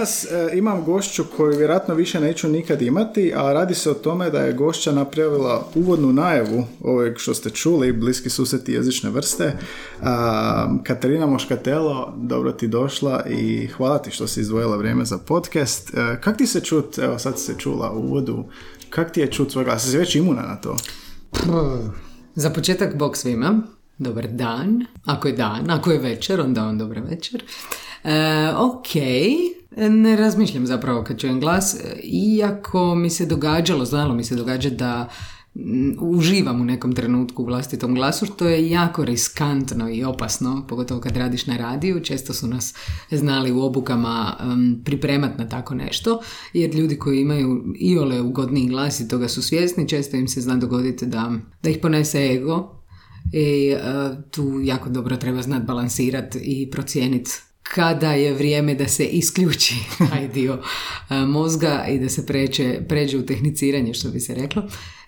danas e, imam gošću koju vjerojatno više neću nikad imati, a radi se o tome da je gošća napravila uvodnu najavu ovog što ste čuli, bliski susreti jezične vrste. A, Katarina Moškatelo, dobro ti došla i hvala ti što si izdvojila vrijeme za podcast. E, kak ti se čut, evo sad se čula u uvodu, kak ti je čut svoj glas? Si već imuna na to? Za početak, bok svima. Dobar dan. Ako je dan, ako je večer, onda on dobra večer. E, ok, ne razmišljam zapravo kad čujem glas, iako mi se događalo, znalo mi se događa da mm, uživam u nekom trenutku u vlastitom glasu, što je jako riskantno i opasno, pogotovo kad radiš na radiju. Često su nas znali u obukama um, pripremat na tako nešto, jer ljudi koji imaju iole ugodniji glas i toga su svjesni, često im se zna dogoditi da, da ih ponese ego i uh, tu jako dobro treba znat balansirati i procijeniti kada je vrijeme da se isključi taj dio uh, mozga i da se pređe, pređe u tehniciranje, što bi se reklo.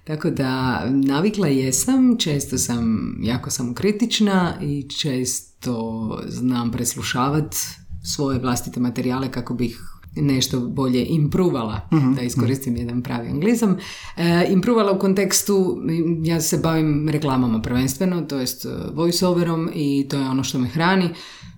Tako da navikla jesam, često sam jako samokritična i često znam preslušavati svoje vlastite materijale kako bih nešto bolje improvala, da iskoristim jedan pravi anglizam. E, improvala u kontekstu, ja se bavim reklamama prvenstveno, to jest voiceoverom i to je ono što me hrani.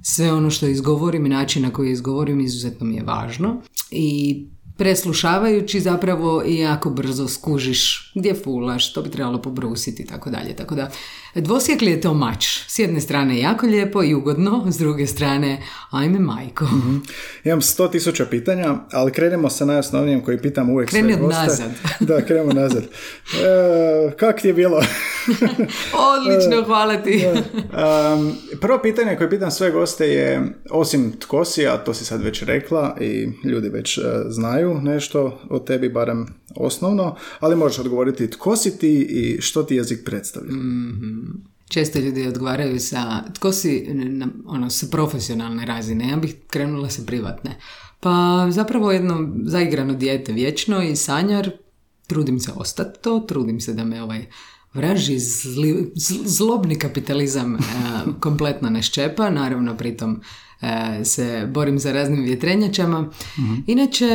Sve ono što izgovorim i način na koji izgovorim izuzetno mi je važno. I preslušavajući zapravo i jako brzo skužiš gdje fulaš, što bi trebalo pobrusiti i tako dalje. Tako da dvosjekli je to mač. S jedne strane jako lijepo i ugodno, s druge strane ajme majko. Mhm. Imam sto tisuća pitanja, ali krenemo sa najosnovnijim koji pitam uvijek Kreni sve od goste. nazad. da, krenemo nazad. E, kak ti je bilo? Odlično, hvala ti. Um, prvo pitanje koje pitam sve goste je, osim tko si, a to si sad već rekla i ljudi već e, znaju nešto o tebi, barem osnovno, ali možeš odgovoriti tko si ti i što ti jezik predstavlja. Često ljudi odgovaraju sa tko si na, ono, sa profesionalne razine, ja bih krenula sa privatne. Pa zapravo jedno zaigrano dijete vječno i sanjar, trudim se ostati to, trudim se da me ovaj vraži zli- zl- zlobni kapitalizam e, kompletno ne ščepa, naravno pritom e, se borim za raznim vjetrenjačama. Inače,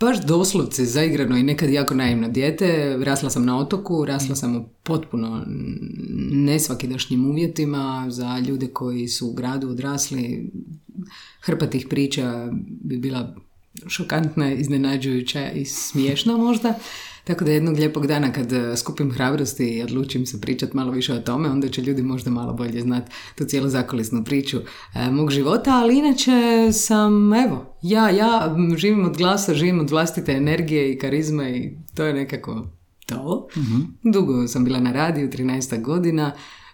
baš doslovce zaigrano i nekad jako naivno dijete. Rasla sam na otoku, rasla sam u potpuno nesvakidašnjim uvjetima za ljude koji su u gradu odrasli. Hrpa tih priča bi bila šokantna, iznenađujuća i smiješna možda. Tako da jednog lijepog dana kad eh, skupim hrabrosti i odlučim se pričati malo više o tome, onda će ljudi možda malo bolje znati tu cijelu zakulisnu priču eh, mog života, ali inače sam, evo, ja, ja živim od glasa, živim od vlastite energije i karizme i to je nekako to. Dugo sam bila na radiju, 13 godina,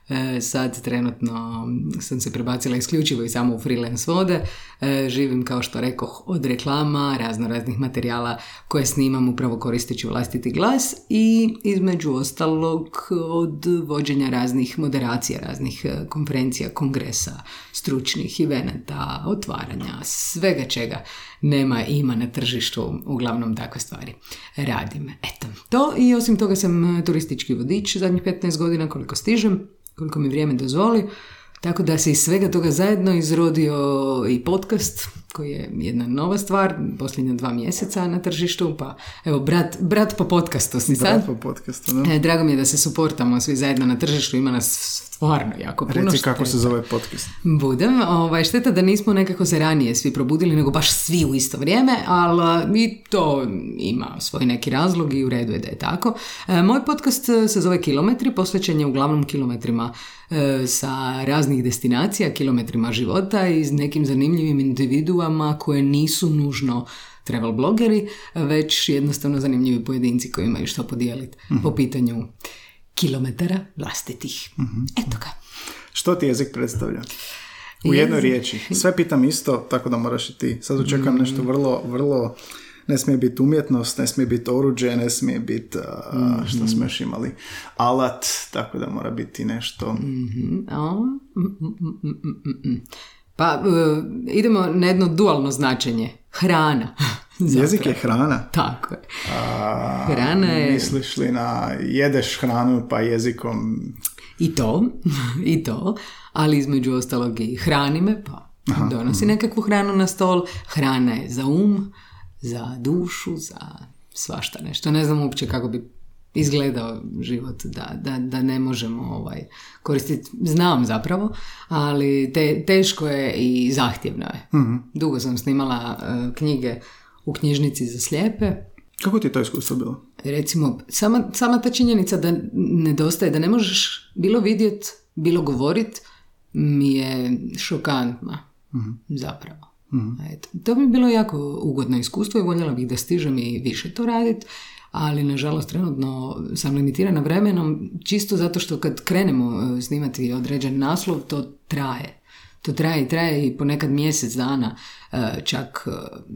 E, sad trenutno sam se prebacila isključivo i samo u freelance vode. E, živim kao što rekoh od reklama, razno raznih materijala koje snimam upravo koristeći vlastiti glas i između ostalog od vođenja raznih moderacija, raznih e, konferencija, kongresa, stručnih evenata, otvaranja, svega čega nema ima na tržištu, uglavnom takve stvari radim. Eto, to i osim toga sam turistički vodič zadnjih 15 godina koliko stižem koliko mi vrijeme dozvoli. Tako da se iz svega toga zajedno izrodio i podcast, koji je jedna nova stvar, posljednja dva mjeseca na tržištu, pa evo, brat, brat po podcastu si sad. Brat po podcastu, da. E, Drago mi je da se suportamo svi zajedno na tržištu, ima nas stvarno jako puno. Reci kako se zove podcast. Budem. Ovaj, šteta da nismo nekako se ranije svi probudili, nego baš svi u isto vrijeme, ali i to ima svoj neki razlog i u redu je da je tako. E, moj podcast se zove Kilometri, posvećen je uglavnom kilometrima e, sa raznih destinacija, kilometrima života i s nekim zanimljivim individuama koje nisu nužno travel blogeri, već jednostavno zanimljivi pojedinci koji imaju što podijeliti po pitanju kilometara vlastitih. Eto ga. Što ti jezik predstavlja? U jednoj Jezik- riječi. Sve pitam isto, tako da moraš i ti. Sad očekujem nešto vrlo, vrlo... Ne smije biti umjetnost, ne smije biti oruđe, ne smije biti, a, što smo još imali, alat, tako da mora biti nešto... A, mm, mm, mm, mm, mm, mm. Pa e, idemo na jedno dualno značenje. Hrana. Jezik je hrana. Tako je. A, Hrana je- Misliš li na jedeš hranu pa jezikom... I to, i to, ali između ostalog i hrani me, pa donosi nekakvu hranu na stol. Hrana je za um, za dušu, za svašta nešto. Ne znam uopće kako bi izgledao život da, da, da ne možemo ovaj, koristiti. Znam zapravo, ali te, teško je i zahtjevno je. Dugo sam snimala e, knjige u knjižnici za slijepe Kako ti je to iskustvo bilo? recimo, sama, sama ta činjenica da nedostaje, da ne možeš bilo vidjet, bilo govorit, mi je šokantna, zapravo. Eto, to bi bilo jako ugodno iskustvo i voljela bih da stižem i više to radit, ali nažalost trenutno sam limitirana vremenom, čisto zato što kad krenemo e, snimati određen naslov, to traje. To traje i traje i ponekad mjesec dana e, čak e,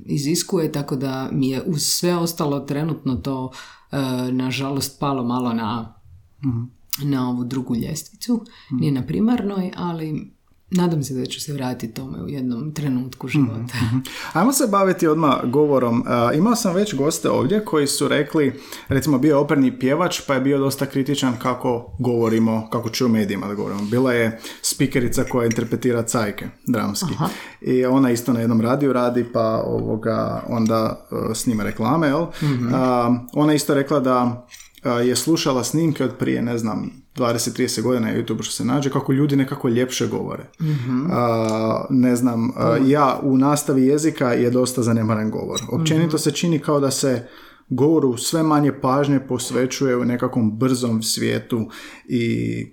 iziskuje, tako da mi je uz sve ostalo trenutno to nažalost palo malo na, na ovu drugu ljestvicu, nije na primarnoj, ali nadam se da ću se vratiti tome u jednom trenutku života. Ajmo se baviti odmah govorom. A, imao sam već goste ovdje koji su rekli, recimo bio je operni pjevač pa je bio dosta kritičan kako govorimo, kako čuju u medijima da govorimo. Bila je spikerica koja interpretira cajke dramski. I ona isto na jednom radiju radi pa ovoga onda uh, snima reklame. Jel? A, ona isto rekla da je slušala snimke od prije, ne znam, 20-30 godina na YouTube što se nađe, kako ljudi nekako ljepše govore. A, ne znam, a, ja u nastavi jezika je dosta zanemaren govor. Općenito se čini kao da se govoru sve manje pažnje posvećuje u nekakvom brzom svijetu i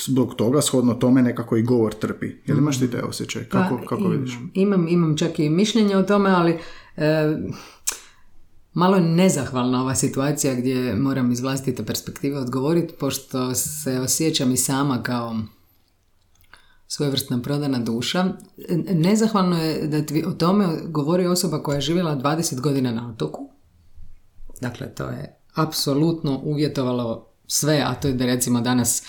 zbog toga, shodno tome, nekako i govor trpi. Jel imaš ti te osjećaj? Kako, Pa, kako vidiš? imam, imam, imam čak i mišljenje o tome, ali e, malo je nezahvalna ova situacija gdje moram iz vlastite perspektive odgovoriti, pošto se osjećam i sama kao svojevrsna prodana duša. Nezahvalno je da ti o tome govori osoba koja je živjela 20 godina na otoku. Dakle, to je apsolutno uvjetovalo sve, a to je da recimo danas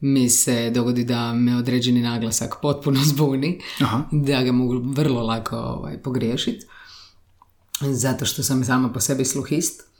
mi se dogodi da me određeni naglasak potpuno zbuni, Aha. da ga mogu vrlo lako ovaj, pogriješiti, zato što sam sama po sebi sluhist.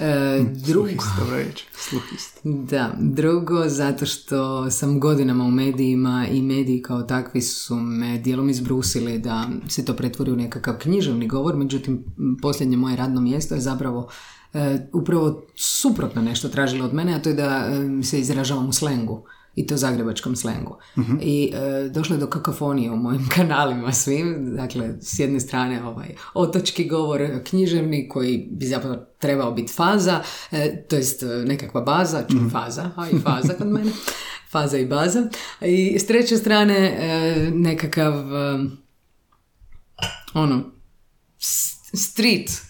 E, drugo, Sluhist. Sluhist. da, drugo, zato što sam godinama u medijima i mediji kao takvi su me dijelom izbrusili da se to pretvori u nekakav književni govor, međutim, posljednje moje radno mjesto je zapravo e, upravo suprotno nešto tražilo od mene, a to je da e, se izražavam u slengu i to zagrebačkom slengu. I e, došlo je do kakofonije u mojim kanalima svim, dakle s jedne strane ovaj otočki govor, književni koji bi zapravo trebao biti faza, e, to jest e, nekakva baza, ču faza, a i faza kod mene, faza i baza. I s treće strane e, nekakav e, ono s-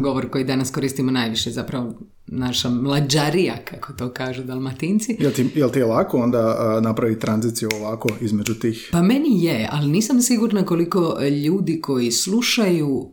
govor koji danas koristimo najviše, zapravo naša mlađarija, kako to kažu dalmatinci. Jel ti, jel ti je lako onda a, napraviti tranziciju ovako između tih? Pa meni je, ali nisam sigurna koliko ljudi koji slušaju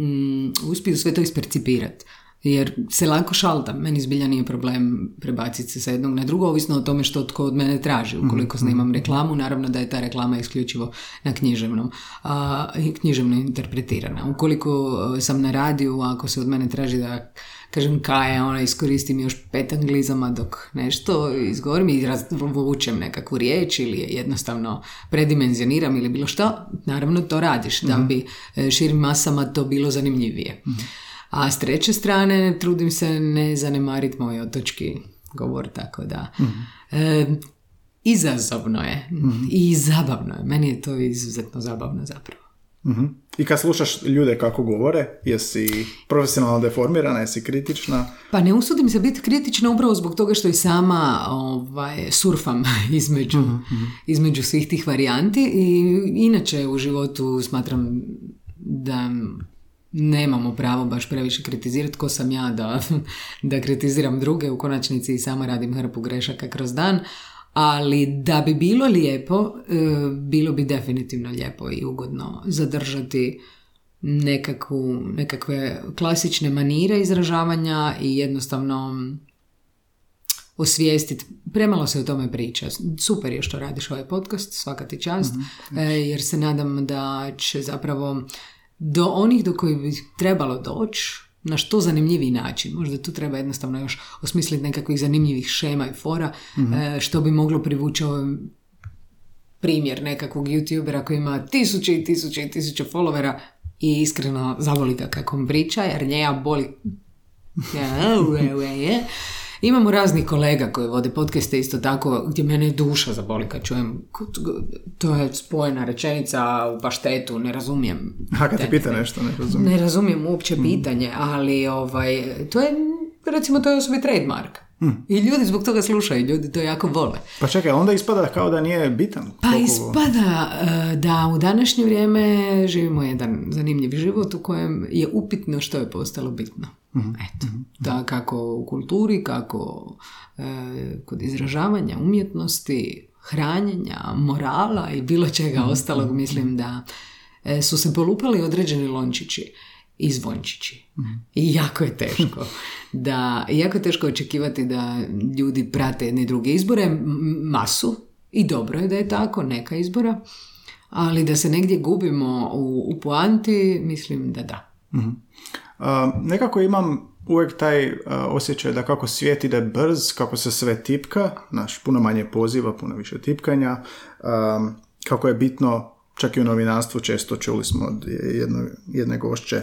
mm, uspiju sve to ispercipirati. Jer se lako šaltam, meni zbilja nije problem prebaciti se sa jednog na drugo, ovisno o tome što tko od mene traži. Ukoliko snimam reklamu, naravno da je ta reklama isključivo na književnom, a, književno interpretirana. Ukoliko e, sam na radiju, ako se od mene traži da kažem kaj, ona iskoristim još pet anglizama dok nešto izgovorim i razvučem nekakvu riječ ili je jednostavno predimenzioniram ili bilo što, naravno to radiš da bi e, širim masama to bilo zanimljivije. A s treće strane trudim se ne zanemariti moj otočki govor, tako da e, izazovno je i zabavno je. Meni je to izuzetno zabavno zapravo. Mhm. I kad slušaš ljude kako govore, jesi profesionalno deformirana, jesi kritična? Pa ne usudim se biti kritična upravo zbog toga što i sama ovaj, surfam između, između svih tih varijanti i inače u životu smatram da nemamo pravo baš previše kritizirati ko sam ja da, da kritiziram druge, u konačnici i sama radim hrpu grešaka kroz dan, ali da bi bilo lijepo, e, bilo bi definitivno lijepo i ugodno zadržati nekakvu, nekakve klasične manire izražavanja i jednostavno osvijestiti. Premalo se o tome priča. Super je što radiš ovaj podcast, svaka ti čast, e, jer se nadam da će zapravo do onih do kojih bi trebalo doći na što zanimljiviji način. Možda tu treba jednostavno još osmisliti nekakvih zanimljivih šema i fora e, što bi moglo privući ovaj primjer nekakvog youtubera koji ima tisuće i tisuće i tisuće followera i iskreno zavoli ga kako priča jer njeja boli Imamo raznih kolega koji vode podcaste isto tako gdje mene duša zaboli kad čujem to je spojena rečenica u paštetu, ne razumijem. A kad ti pita nešto, ne razumijem. Ne razumijem uopće mm. pitanje, ali ovaj, to je, recimo to je osobi trademark. Mm. I ljudi zbog toga slušaju, ljudi to jako vole. Pa čekaj, onda ispada kao da nije bitan. Pa ispada e, da u današnje vrijeme živimo jedan zanimljiv život u kojem je upitno što je postalo bitno. Mhm. Eto, mhm. da kako u kulturi, kako e, kod izražavanja umjetnosti, hranjenja, morala i bilo čega mhm. ostalog, mislim da e, su se polupali određeni lončići i zvončići. I jako je teško. Da, jako je teško očekivati da ljudi prate jedne druge izbore, masu, i dobro je da je tako, neka izbora, ali da se negdje gubimo u, u poanti, mislim da da nekako imam uvijek taj osjećaj da kako svijet ide brz, kako se sve tipka, naš puno manje poziva, puno više tipkanja, kako je bitno, čak i u novinarstvu često čuli smo od jedno, jedne gošće,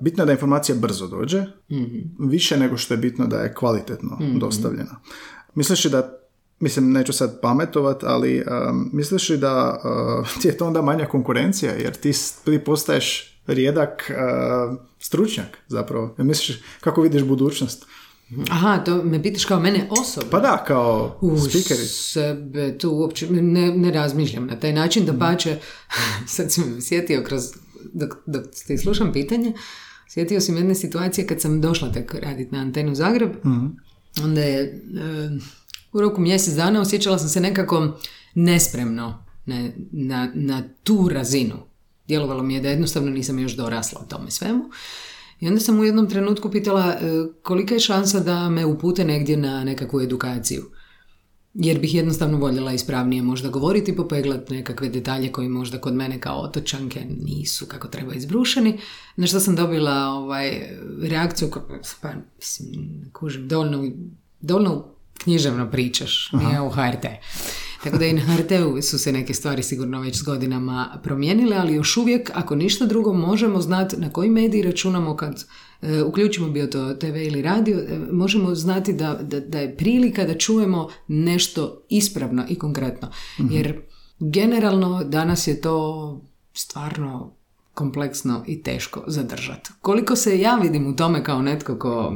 bitno je da informacija brzo dođe, mm više nego što je bitno da je kvalitetno mm dostavljena. Misliš da Mislim, neću sad pametovat, ali um, misliš li da uh, ti je to onda manja konkurencija, jer ti, ti postaješ rijedak uh, stručnjak zapravo. Ja misliš kako vidiš budućnost? Aha, to me pitaš kao mene osobno? Pa da, kao U sebe tu uopće ne, ne razmišljam na taj način da pače, sad sam sjetio kroz, dok, dok ste slušam pitanje, sjetio sam jedne situacije kad sam došla tek raditi na antenu Zagreb, mm onda je e, u roku mjesec dana osjećala sam se nekako nespremno na, na, na tu razinu Djelovalo mi je da jednostavno nisam još dorasla o tome svemu. I onda sam u jednom trenutku pitala e, kolika je šansa da me upute negdje na nekakvu edukaciju. Jer bih jednostavno voljela ispravnije možda govoriti, popeglat nekakve detalje koji možda kod mene kao otočanke nisu kako treba izbrušeni. Na što sam dobila ovaj, reakciju, pa mislim, kužim, dovoljno, dovoljno književno pričaš, nije u HRT. Tako da i na HRT-u su se neke stvari sigurno već s godinama promijenile, ali još uvijek, ako ništa drugo, možemo znati na koji mediji računamo kad e, uključimo bio to TV ili radio, e, možemo znati da, da, da, je prilika da čujemo nešto ispravno i konkretno. Mhm. Jer generalno danas je to stvarno kompleksno i teško zadržati. Koliko se ja vidim u tome kao netko ko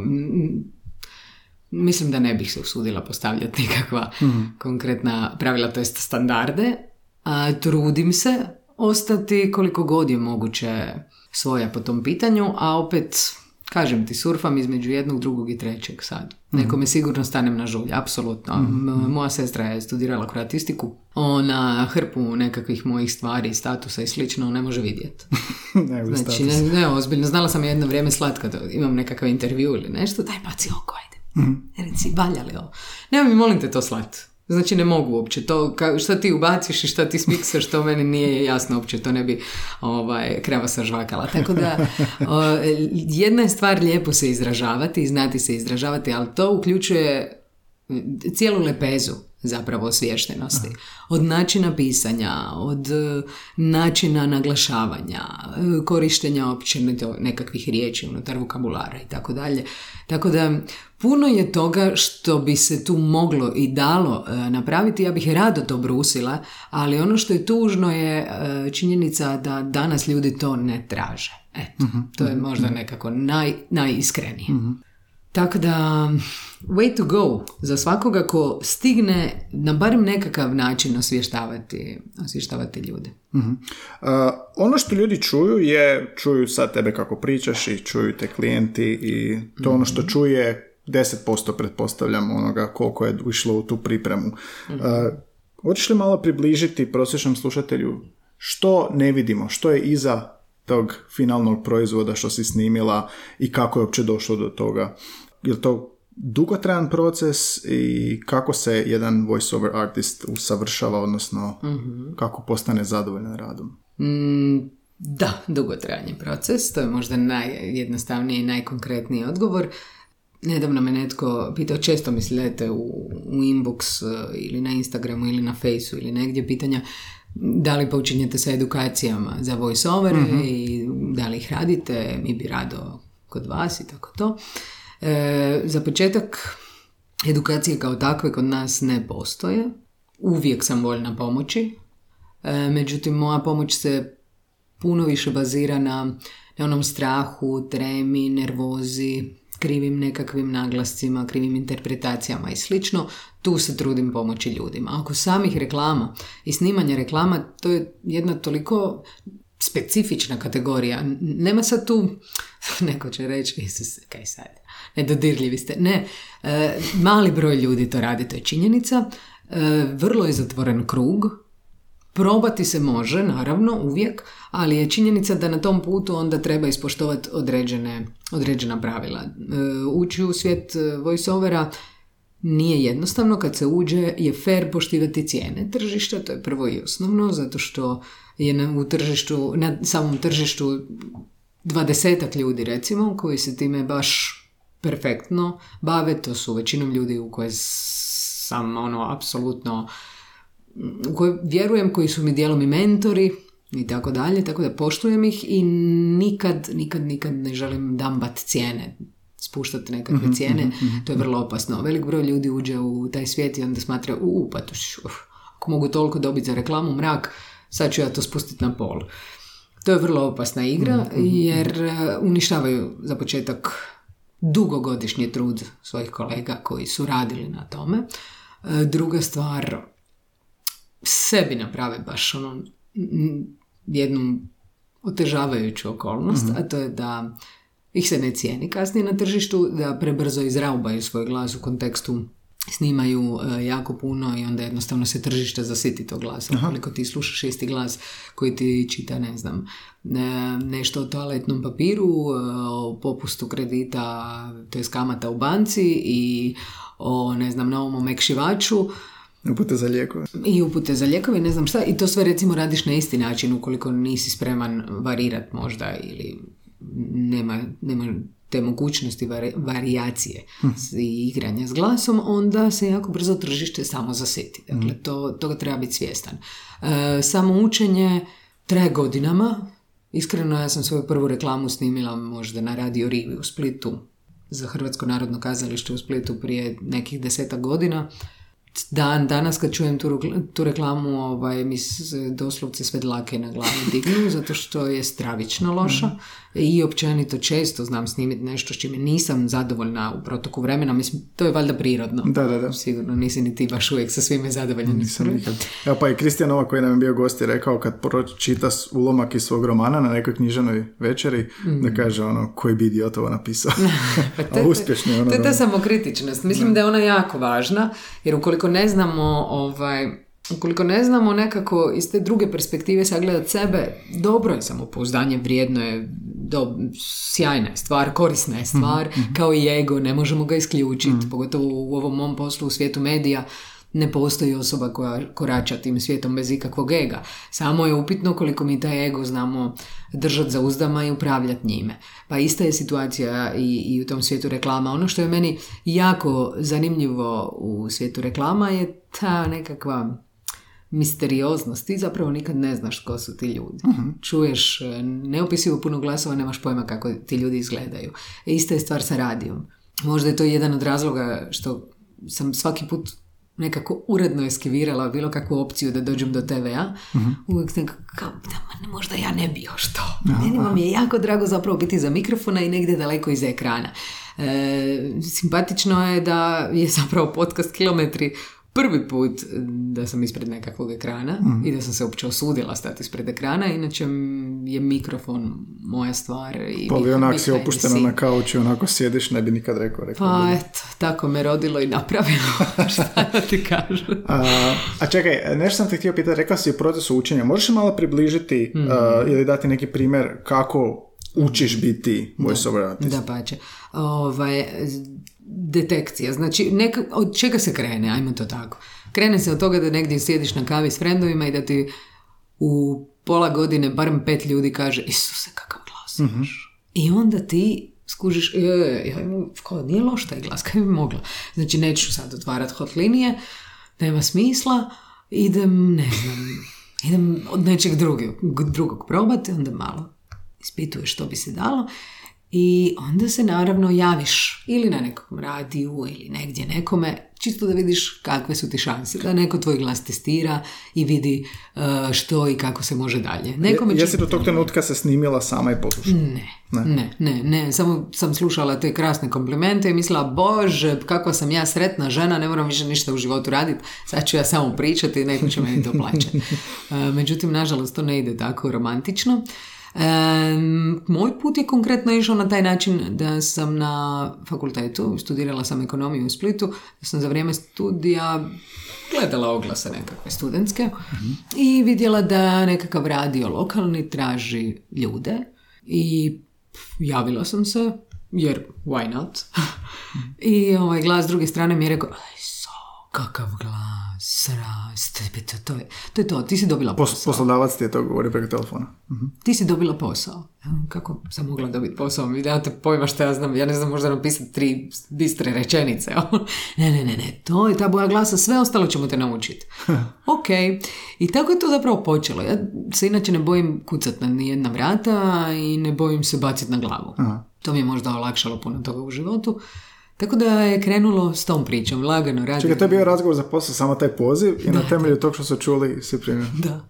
Mislim da ne bih se usudila postavljati nikakva mm konkretna pravila, to jest standarde. A, trudim se ostati koliko god je moguće svoja po tom pitanju, a opet kažem ti, surfam između jednog, drugog i trećeg sad. Mhm. Nekome sigurno stanem na žulj, apsolutno. mm Moja sestra je studirala kroatistiku. Ona hrpu nekakvih mojih stvari, statusa i slično ne može vidjeti. ne, znači, ne, ne, ozbiljno. Znala sam jedno vrijeme slatka da imam nekakav intervju ili nešto, daj baci oko, Mm. Reci, valja li ovo? Nemoj mi molim te to slati. Znači ne mogu uopće. To, ka, šta ti ubaciš i šta ti smiksaš, to meni nije jasno uopće. To ne bi ovaj, krava sažvakala. Tako da jedna je stvar lijepo se izražavati i znati se izražavati, ali to uključuje cijelu lepezu zapravo osviještenosti. Od načina pisanja, od e, načina naglašavanja, e, korištenja općenito nekakvih riječi unutar vokabulara i tako dalje. Tako da puno je toga što bi se tu moglo i dalo e, napraviti. Ja bih rado to brusila, ali ono što je tužno je činjenica da danas ljudi to ne traže. Eto, mhm, to je mhm, možda mhm. nekako naj, najiskrenije. Tako da, way to go za svakoga ko stigne na barem nekakav način osvještavati, osvještavati ljude. uh ono što ljudi čuju je, čuju sad tebe kako pričaš i čuju te klijenti i to ono što mhm. čuje 10% pretpostavljam onoga koliko je išlo u tu pripremu. uh hoćeš li malo približiti prosječnom slušatelju što ne vidimo, što je iza tog finalnog proizvoda što si snimila i kako je uopće došlo do toga. Je to dugotrajan proces i kako se jedan voiceover artist usavršava, odnosno mm kako postane zadovoljan radom? Mm, Da, dugotrajan proces, to je možda najjednostavniji i najkonkretniji odgovor. Nedavno me netko pitao, često mi slijete u, u inbox e, ili na Instagramu ili na Faceu ili negdje pitanja da li počinjete sa edukacijama za voiceovere mm i da li ih radite, mi bi rado kod vas i tako to. E, za početak, edukacije kao takve kod nas ne postoje. Uvijek sam voljna pomoći. E, međutim, moja pomoć se puno više bazira na, na onom strahu, tremi, nervozi, krivim nekakvim naglascima, krivim interpretacijama i slično, tu se trudim pomoći ljudima. Ako samih reklama i snimanja reklama, to je jedna toliko specifična kategorija. Nema sad tu, neko će reći, Isus, kaj sad, nedodirljivi ste. Ne, e, mali broj ljudi to radi, to je činjenica. E, vrlo je zatvoren krug, Probati se može, naravno, uvijek, ali je činjenica da na tom putu onda treba ispoštovati određene, određena pravila. E, ući u svijet e, voiceovera nije jednostavno, kad se uđe je fair poštivati cijene tržišta, to je prvo i osnovno, zato što je na, u tržištu, na samom tržištu dvadesetak ljudi recimo, koji se time baš perfektno bave, to su većinom ljudi u koje sam ono apsolutno u koje vjerujem, koji su mi dijelom i mentori i tako dalje, tako da poštujem ih i nikad, nikad, nikad ne želim dambat cijene, spuštati nekakve mhm, cijene, mhm, mhm. to je vrlo opasno. Velik broj ljudi uđe u taj svijet i onda smatra, u, pa to ako mogu toliko dobiti za reklamu, mrak, sad ću ja to spustiti na pol. To je vrlo opasna igra jer e, uništavaju za početak dugogodišnji trud svojih kolega koji su radili na tome. E, druga stvar, sebi naprave baš ono jednu otežavajuću okolnost, mhm. a to je da ih se ne cijeni kasnije na tržištu, da prebrzo izraubaju svoj glas u kontekstu snimaju e, jako puno i onda jednostavno se tržište zasiti tog glasa. Koliko ti slušaš isti glas koji ti čita, ne znam, e, nešto o toaletnom papiru, e, o popustu kredita, to je kamata u banci i o, ne znam, novom omekšivaču, Upute za lijekove. I upute za lijekove, ne znam šta. I to sve recimo radiš na isti način ukoliko nisi spreman varirat možda ili nema, nema te mogućnosti varijacije hm. i igranja s glasom, onda se jako brzo tržište samo zaseti. Dakle, hm. to, toga treba biti svjestan. E, samo učenje traje godinama. Iskreno, ja sam svoju prvu reklamu snimila možda na Radio Rivi u Splitu za Hrvatsko narodno kazalište u Splitu prije nekih deseta godina dan danas kad čujem tu, tu reklamu ovaj, mi se doslovce sve dlake na glavi dignu zato što je stravično loša mm. i općenito često znam snimiti nešto s čime nisam zadovoljna u protoku vremena. Mislim to je valjda prirodno. Da, da, da. sigurno nisi ni ti baš uvijek sa svime zadovoljan nisam nikad. Evo pa i Kristijan Ova koji nam je bio gost je rekao kad pročita ulomak iz svog romana na nekoj knjižanoj večeri mm. da kaže ono koji bi idiot ovo napisao? Pa to, uspješno je ono to je ta samokritičnost. Mislim da je ona jako važna jer ukoliko ukoliko ne znamo ovaj, ukoliko ne znamo nekako iz te druge perspektive sagledati sebe, dobro je samopouzdanje, vrijedno je, do, sjajna je stvar, korisna je stvar, mhm, mhm. kao i ego, ne možemo ga isključiti, mm pogotovo u ovom mom poslu u svijetu medija, ne postoji osoba koja korača tim svijetom bez ikakvog ega. Samo je upitno koliko mi taj ego znamo držati za uzdama i upravljati njime. Pa ista je situacija i, i u tom svijetu reklama. Ono što je meni jako zanimljivo u svijetu reklama je ta nekakva misterioznost. Ti zapravo nikad ne znaš ko su ti ljudi. uh Čuješ neopisivo puno glasova, nemaš pojma kako ti ljudi izgledaju. E, ista je stvar sa radijom. Možda je to jedan od razloga što sam svaki put nekako uredno eskivirala bilo kakvu opciju da dođem do TVA, uh-huh. uvijek sam kao, da, možda ja ne bi još to. Meni mi je jako drago zapravo biti za mikrofona i negdje daleko iza ekrana. E, simpatično je da je zapravo podcast Kilometri prvi put da sam ispred nekakvog ekrana mm. i da sam se uopće osudila stati ispred ekrana, inače je mikrofon moja stvar. I pa li onak si opuštena na kauču onako sjediš, ne bi nikad rekao. rekao pa eto, tako me rodilo i napravilo, šta da ti kažu. a, a čekaj, nešto sam te htio pitati, rekla si u procesu učenja, možeš malo približiti mm. ili dati neki primjer kako učiš biti voiceover artist? Da, pa će. Ovaj, detekcija. Znači, neka, od čega se krene, ajmo to tako. Krene se od toga da negdje sjediš na kavi s frendovima i da ti u pola godine barem pet ljudi kaže Isuse, kakav glas imaš. I onda ti skužiš, e, ja imam, kao, nije loš taj glas, kaj bi mogla. Znači, neću sad otvarat hot linije, nema smisla, idem, ne znam, idem od nečeg drugog, drugog probati, onda malo ispituješ što bi se dalo i onda se naravno javiš ili na nekom radiju ili negdje nekome, čisto da vidiš kakve su ti šanse, da neko tvoj glas testira i vidi uh, što i kako se može dalje. Nekome Je, jesi do tog trenutka se snimila sama i poslušala? Ne, ne, ne, ne, samo sam slušala te krasne komplimente i mislila, bože, kako sam ja sretna žena, ne moram više ništa u životu raditi, sad ću ja samo pričati i neko će meni to plaćati. Uh, međutim, nažalost, to ne ide tako romantično. E, moj put je konkretno išao na taj način da sam na fakultetu, studirala sam ekonomiju u Splitu, da sam za vrijeme studija gledala oglase nekakve studentske i vidjela da nekakav radio lokalni traži ljude i javila sam se, jer why not? I ovaj glas s druge strane mi je rekao, kakav glas, srast, to, je, to je to, ti si dobila posao. poslodavac ti je to govori preko telefona. Mhm. Ti si dobila posao. Kako sam mogla dobiti posao? Mi te pojma što ja znam, ja ne znam možda napisati tri bistre rečenice. ne, ne, ne, ne, to je ta boja glasa, sve ostalo ćemo te naučiti. ok, i tako je to zapravo počelo. Ja se inače ne bojim kucat na nijedna vrata i ne bojim se baciti na glavu. Aha. To mi je možda olakšalo puno toga u životu. Tako da je krenulo s tom pričom, lagano radi. Čekaj, to je bio razgovor za posao, samo taj poziv i na temelju tog što su čuli se primio. Da.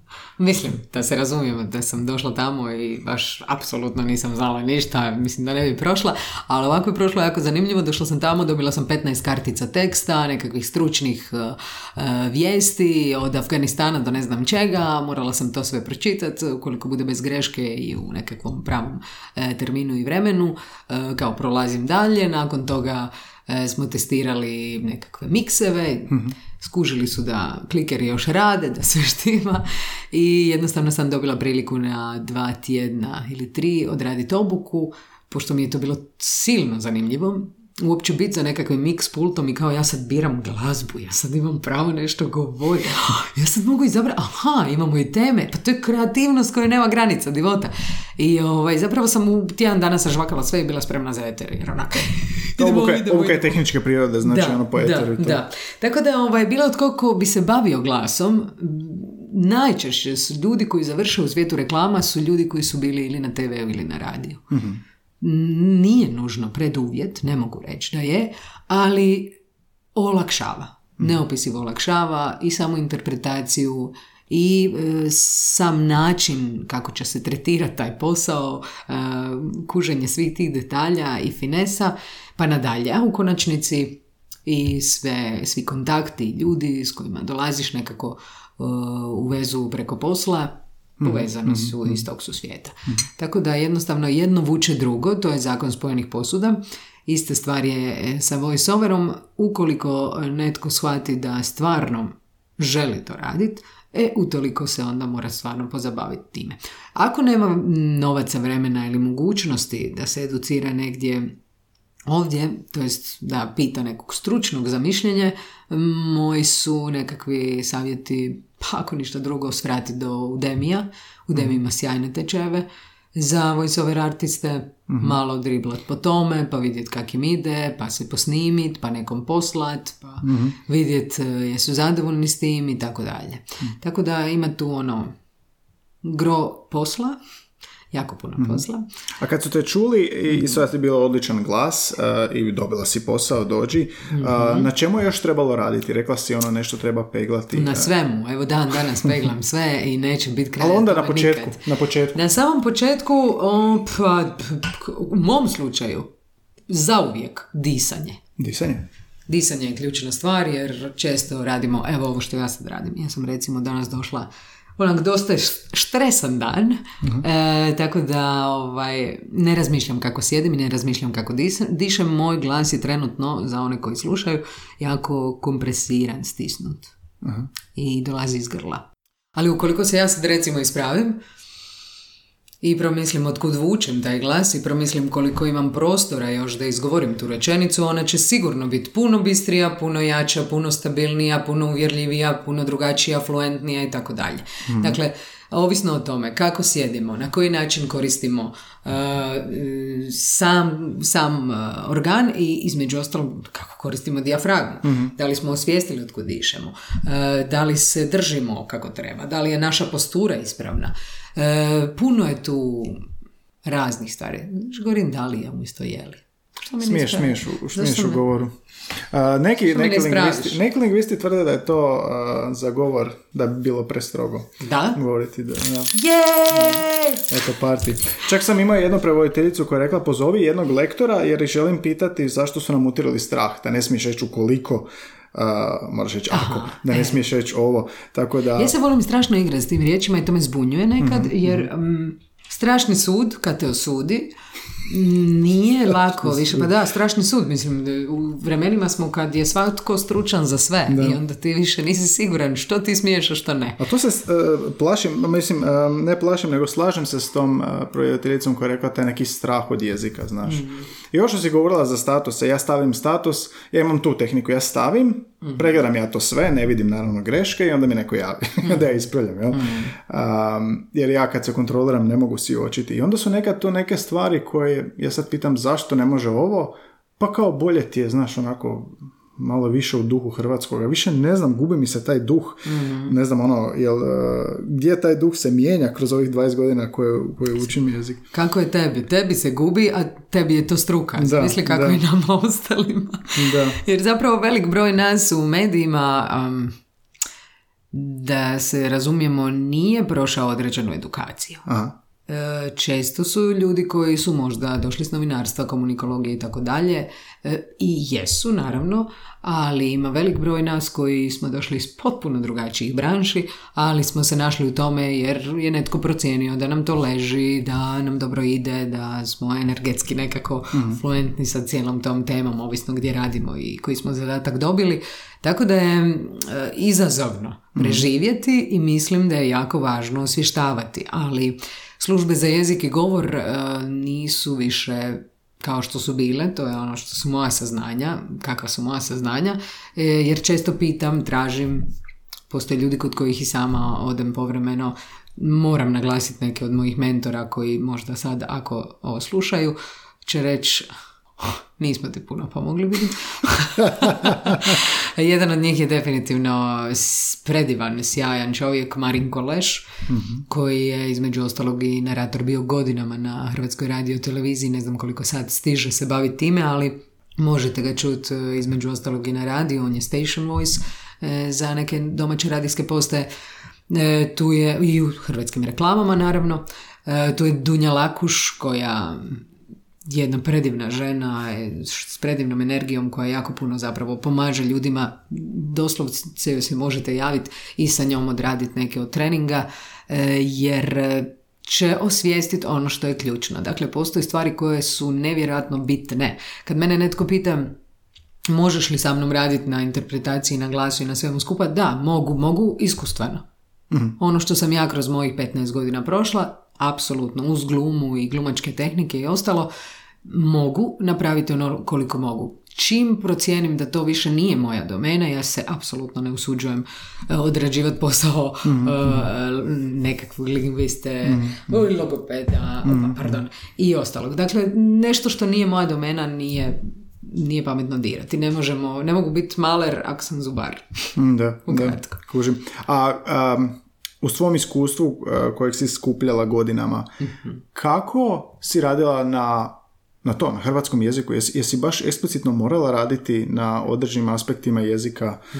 Mislim, da se razumijemo da sam došla tamo i baš apsolutno nisam znala ništa, mislim da ne bi prošla, ali ovako je prošlo jako zanimljivo, došla sam tamo, dobila sam 15 kartica teksta, nekakvih stručnih uh, uh, vijesti od Afganistana do ne znam čega, morala sam to sve pročitati, ukoliko bude bez greške i u nekakvom pravom uh, terminu i vremenu, kao prolazim dalje, nakon toga smo testirali nekakve mikseve, mm skužili su da klikeri još rade, da sve štima i jednostavno sam dobila priliku na dva tjedna ili tri odraditi obuku, pošto mi je to bilo silno zanimljivo uopće biti za nekakvim mix pultom i kao ja sad biram glazbu, ja sad imam pravo nešto govoriti, ja sad mogu izabrati, aha, imamo i teme, pa to je kreativnost koja nema granica, divota. I ovaj, zapravo sam u tjedan dana sažvakala sve i bila spremna za eter, jer onak... obuka, je tehničke prirode, znači da, ono po eteru. Da, da. Tako da ovaj, bilo tko ko bi se bavio glasom, najčešće su ljudi koji završe u svijetu reklama su ljudi koji su bili ili na TV ili na radiju. mm nije nužno preduvjet, ne mogu reći da je, ali olakšava. Neopisivo olakšava i samu interpretaciju i e, sam način kako će se tretirati taj posao, e, kuženje svih tih detalja i finesa, pa nadalje. A u konačnici i sve, svi kontakti, ljudi s kojima dolaziš nekako e, u vezu preko posla, Mhm, povezani su mm-hmm. iz tog su svijeta. Mhm. Tako da jednostavno jedno vuče drugo, to je zakon spojenih posuda. Ista stvar je e, sa voiceoverom, ukoliko netko shvati da stvarno želi to raditi, e, utoliko se onda mora stvarno pozabaviti time. Ako nema novaca, vremena ili mogućnosti da se educira negdje ovdje, to jest da pita nekog stručnog za mišljenje, moji su nekakvi savjeti, pa ako ništa drugo, svrati do Udemija. Udemija ima sjajne tečajeve za voiceover artiste, mm malo driblat po tome, pa vidjet kak im ide, pa se posnimit, pa nekom poslat, pa mm vidjet e, jesu zadovoljni s tim i tako dalje. Mhm. Tako da ima tu ono gro posla, jako puno mhm. posla. A kad su te čuli i sad je bilo odličan glas uh, i dobila si posao, dođi, uh, na čemu je još trebalo raditi? Rekla si ono nešto treba peglati. Na svemu, evo dan danas peglam sve i neće biti kraja Ali onda na početku, na početku. Na samom početku, u mom slučaju, zauvijek disanje. Disanje? Disanje je ključna stvar jer često radimo, evo ovo što ja sad radim. Ja sam recimo danas došla onak dosta štresan dan, uh tako da ovaj, ne razmišljam kako sjedim i ne razmišljam kako dišem. Moj glas je trenutno, za one koji slušaju, jako kompresiran, stisnut. uh I dolazi iz grla. Ali ukoliko se ja sad recimo ispravim, i promislim otkud vučem taj glas i promislim koliko imam prostora još da izgovorim tu rečenicu, ona će sigurno biti puno bistrija, puno jača, puno stabilnija, puno uvjerljivija, puno drugačija, fluentnija i tako dalje. Mhm. Dakle, Ovisno o tome kako sjedimo, na koji način koristimo uh, sam, sam uh, organ i između ostalog kako koristimo dijafragmu. Da li smo osvijestili otkud dišemo, uh, da li se držimo kako treba, da li je naša postura ispravna. Puno je tu raznih stvari. Govorim da li je umjesto jeli. Smiješ, smiješ, smiješ u govoru. neki, neki, lingvisti, neki lingvisti tvrde da je to za govor da bi bilo prestrogo. Da? Govoriti da, da. Yeah! Eto, parti. Čak sam imao jednu prevoditeljicu koja je rekla pozovi jednog lektora jer želim pitati zašto su nam utirali strah, da ne smiješ reći ukoliko Uh, moraš reći ako, da ne e. smiješ reći ovo. Tako da... Ja se volim strašno igrati s tim riječima i to me zbunjuje nekad, mhm, jer um, strašni sud kad te osudi nije lako više, pa da, strašni sud, mislim, u vremenima smo kad je svatko stručan za sve i onda ti više nisi siguran što ti smiješ, a što ne. A to se uh, plašim, mislim, ne plašim, nego slažem se s tom uh, koja je rekla taj neki strah od jezika, znaš. Mm. I ovo što si govorila za statuse, ja stavim status, ja imam tu tehniku, ja stavim, mm. pregledam ja to sve, ne vidim naravno greške i onda mi neko javi mm. da ja ispravljam, jel? Um, jer ja kad se kontroliram ne mogu si očiti. I onda su nekad to neke stvari koje, ja sad pitam zašto ne može ovo, pa kao bolje ti je, znaš, onako malo više u duhu hrvatskoga. Više ne znam, gubi mi se taj duh. mm Ne znam, ono, jel, uh, gdje taj duh se mijenja kroz ovih 20 godina koje, koje učim jezik. Kako je tebi? Tebi se gubi, a tebi je to struka. Da, Misli kako da. i nama ostalima. Da. Jer zapravo velik broj nas u medijima... Um, da se razumijemo nije prošao određenu edukaciju. Aha. E, često su ljudi koji su možda došli s novinarstva, komunikologije i tako dalje e, i jesu naravno, ali ima velik broj nas koji smo došli iz potpuno drugačijih branši, ali smo se našli u tome jer je netko procijenio da nam to leži, da nam dobro ide, da smo energetski nekako mm fluentni sa cijelom tom temom, ovisno gdje radimo i koji smo zadatak dobili. Tako da je e, izazovno mhm. preživjeti i mislim da je jako važno osvještavati, ali službe za jezik i govor e, nisu više kao što su bile, to je ono što su moja saznanja, kakva su moja saznanja, e, jer često pitam, tražim, postoje ljudi kod kojih i sama odem povremeno, moram naglasiti neke od mojih mentora koji možda sad ako ovo slušaju, će reći nismo ti puno pomogli vidjeti. Jedan od njih je definitivno predivan, sjajan čovjek Marin Koleš, koji je između ostalog i narator bio godinama na Hrvatskoj radio televiziji, ne znam koliko sad stiže se baviti time, ali možete ga čuti e, između ostalog i na radiju, on je station voice e, za neke domaće radijske postaje. E, tu je i u hrvatskim reklamama naravno. Tu je Dunja Lakuš koja jedna predivna žena s predivnom energijom koja jako puno zapravo pomaže ljudima. Doslovce se možete javiti i sa njom odraditi neke od treninga e, jer će osvijestiti ono što je ključno. Dakle, postoje stvari koje su nevjerojatno bitne. Kad mene netko pita možeš li sa mnom raditi na interpretaciji, na glasu i na svemu skupa, da, mogu, mogu iskustveno. Mhm. Ono što sam ja kroz mojih 15 godina prošla, apsolutno uz glumu i glumačke tehnike i ostalo, mogu napraviti ono koliko mogu. Čim procijenim da to više nije moja domena, ja se apsolutno ne usuđujem e, odrađivati posao mm nekakvog lingviste, mm logopeda, mm pardon, i ostalog. Dakle, nešto što nije moja domena nije nije pametno dirati. Ne možemo, ne mogu biti maler ako sam zubar. Da, da, kužim. A u svom iskustvu kojeg si skupljala godinama, mhm. kako si radila na na to, na hrvatskom jeziku, jesi, jesi baš eksplicitno morala raditi na određenim aspektima jezika mm.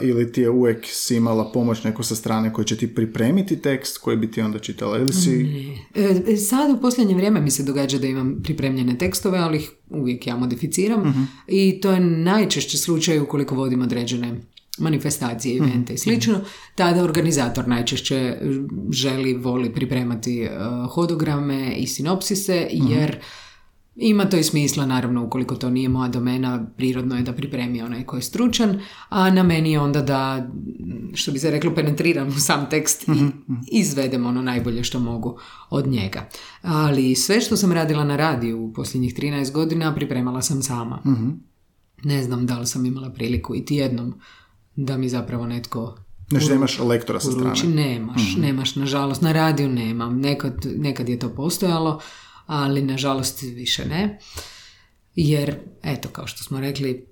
ili ti je uvijek si imala pomoć neko sa strane koji će ti pripremiti tekst koji bi ti onda čitala ili si... E, sad u posljednje vrijeme mi se događa da imam pripremljene tekstove, ali ih uvijek ja modificiram mhm. i to je najčešće slučaj ukoliko vodim određene manifestacije, mhm. evente i slično, tada organizator najčešće želi, voli pripremati uh, hodograme i sinopsise, mhm. jer ima to i smisla, naravno, ukoliko to nije moja domena, prirodno je da pripremi onaj koji je stručan, a na meni je onda da, što bi se reklo, penetriram u sam tekst i mhm, mhm. izvedem ono najbolje što mogu od njega. Ali sve što sam radila na radiju u posljednjih 13 godina pripremala sam sama. Mhm. Ne znam da li sam imala priliku i jednom da mi zapravo netko Znači da imaš lektora sa strane. Nemaš, nemaš, nažalost, na radiju nemam. Nekad, nekad je to postojalo, ali nažalost više ne. Jer, eto, kao što smo rekli,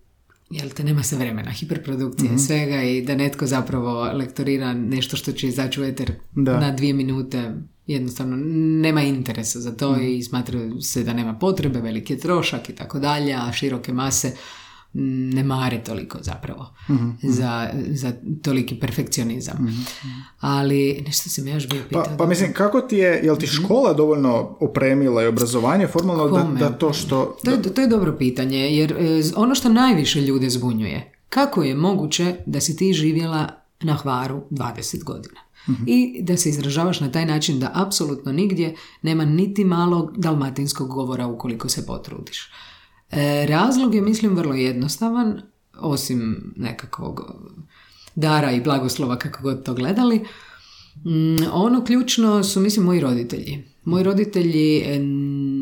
jel te nema se vremena, hiperprodukcije svega i da netko zapravo lektorira nešto što će izaći u eter Da. na dvije minute, jednostavno nema interesa za to i smatraju se da nema potrebe, veliki je trošak i tako dalje, a široke mase ne mare toliko zapravo za, za toliki perfekcionizam. Ali nešto si me još bio pitao. Pa, pa mislim, kako ti je, jel ti škola dovoljno opremila i obrazovanje formalno da, Kome? da to što... To je, to je dobro pitanje, jer e, ono što najviše ljude zbunjuje, kako je moguće da si ti živjela na Hvaru 20 godina? I da se izražavaš na taj način da apsolutno nigdje nema niti malog dalmatinskog govora ukoliko se potrudiš. E, razlog je, mislim, vrlo jednostavan, osim nekakvog dara i blagoslova kako god to gledali. Mm, ono ključno su, mislim, moji roditelji. Moji roditelji e,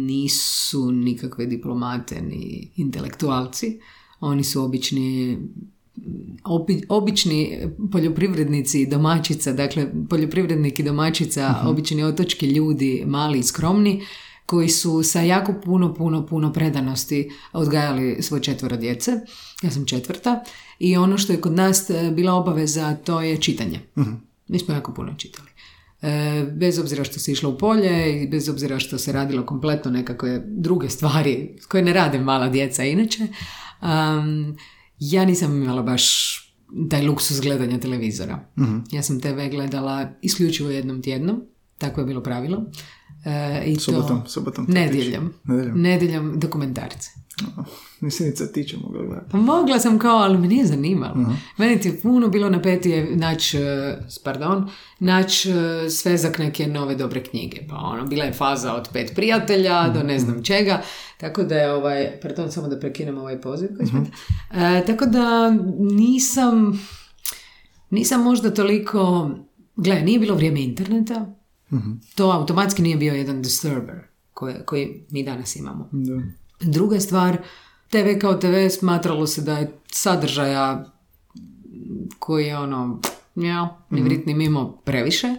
nisu nikakve diplomate ni intelektualci. Oni su obični obi- obični poljoprivrednici i domaćica, dakle poljoprivrednik i domaćica, obični otočki ljudi, mali i skromni, koji su sa jako puno, puno, puno predanosti odgajali svoje četvero djece. Ja sam četvrta i ono što je kod nas e, bila obaveza to je čitanje. Mi smo jako puno čitali. E, bez obzira što se išlo u polje i bez obzira što se radilo kompletno nekakve druge stvari koje ne rade mala djeca inače, um, ja nisam imala baš taj luksus gledanja televizora. Ja sam TV gledala isključivo jednom tjednom, tako je bilo pravilo. E, i Subotom, to subotom to nedjeljom. Nedjeljom. Nedjeljom dokumentarce. Nisi ni crtiće mogla gledati. Pa mogla sam kao, ali me nije zanimalo. Meni ti je puno bilo napetije naći, e, pardon, naći e, svezak neke nove dobre knjige. Pa ono, bila je faza od pet prijatelja do ne znam čega. Tako da je ovaj, pardon, samo da prekinem ovaj poziv. smeta. E, tako da nisam, nisam možda toliko, gle, nije bilo vrijeme interneta, to automatski nije bio jedan disturber koji, koji mi danas imamo. Da. Druga stvar, TV kao TV smatralo se da je sadržaja koji je ono, ja, vrit ni mimo previše.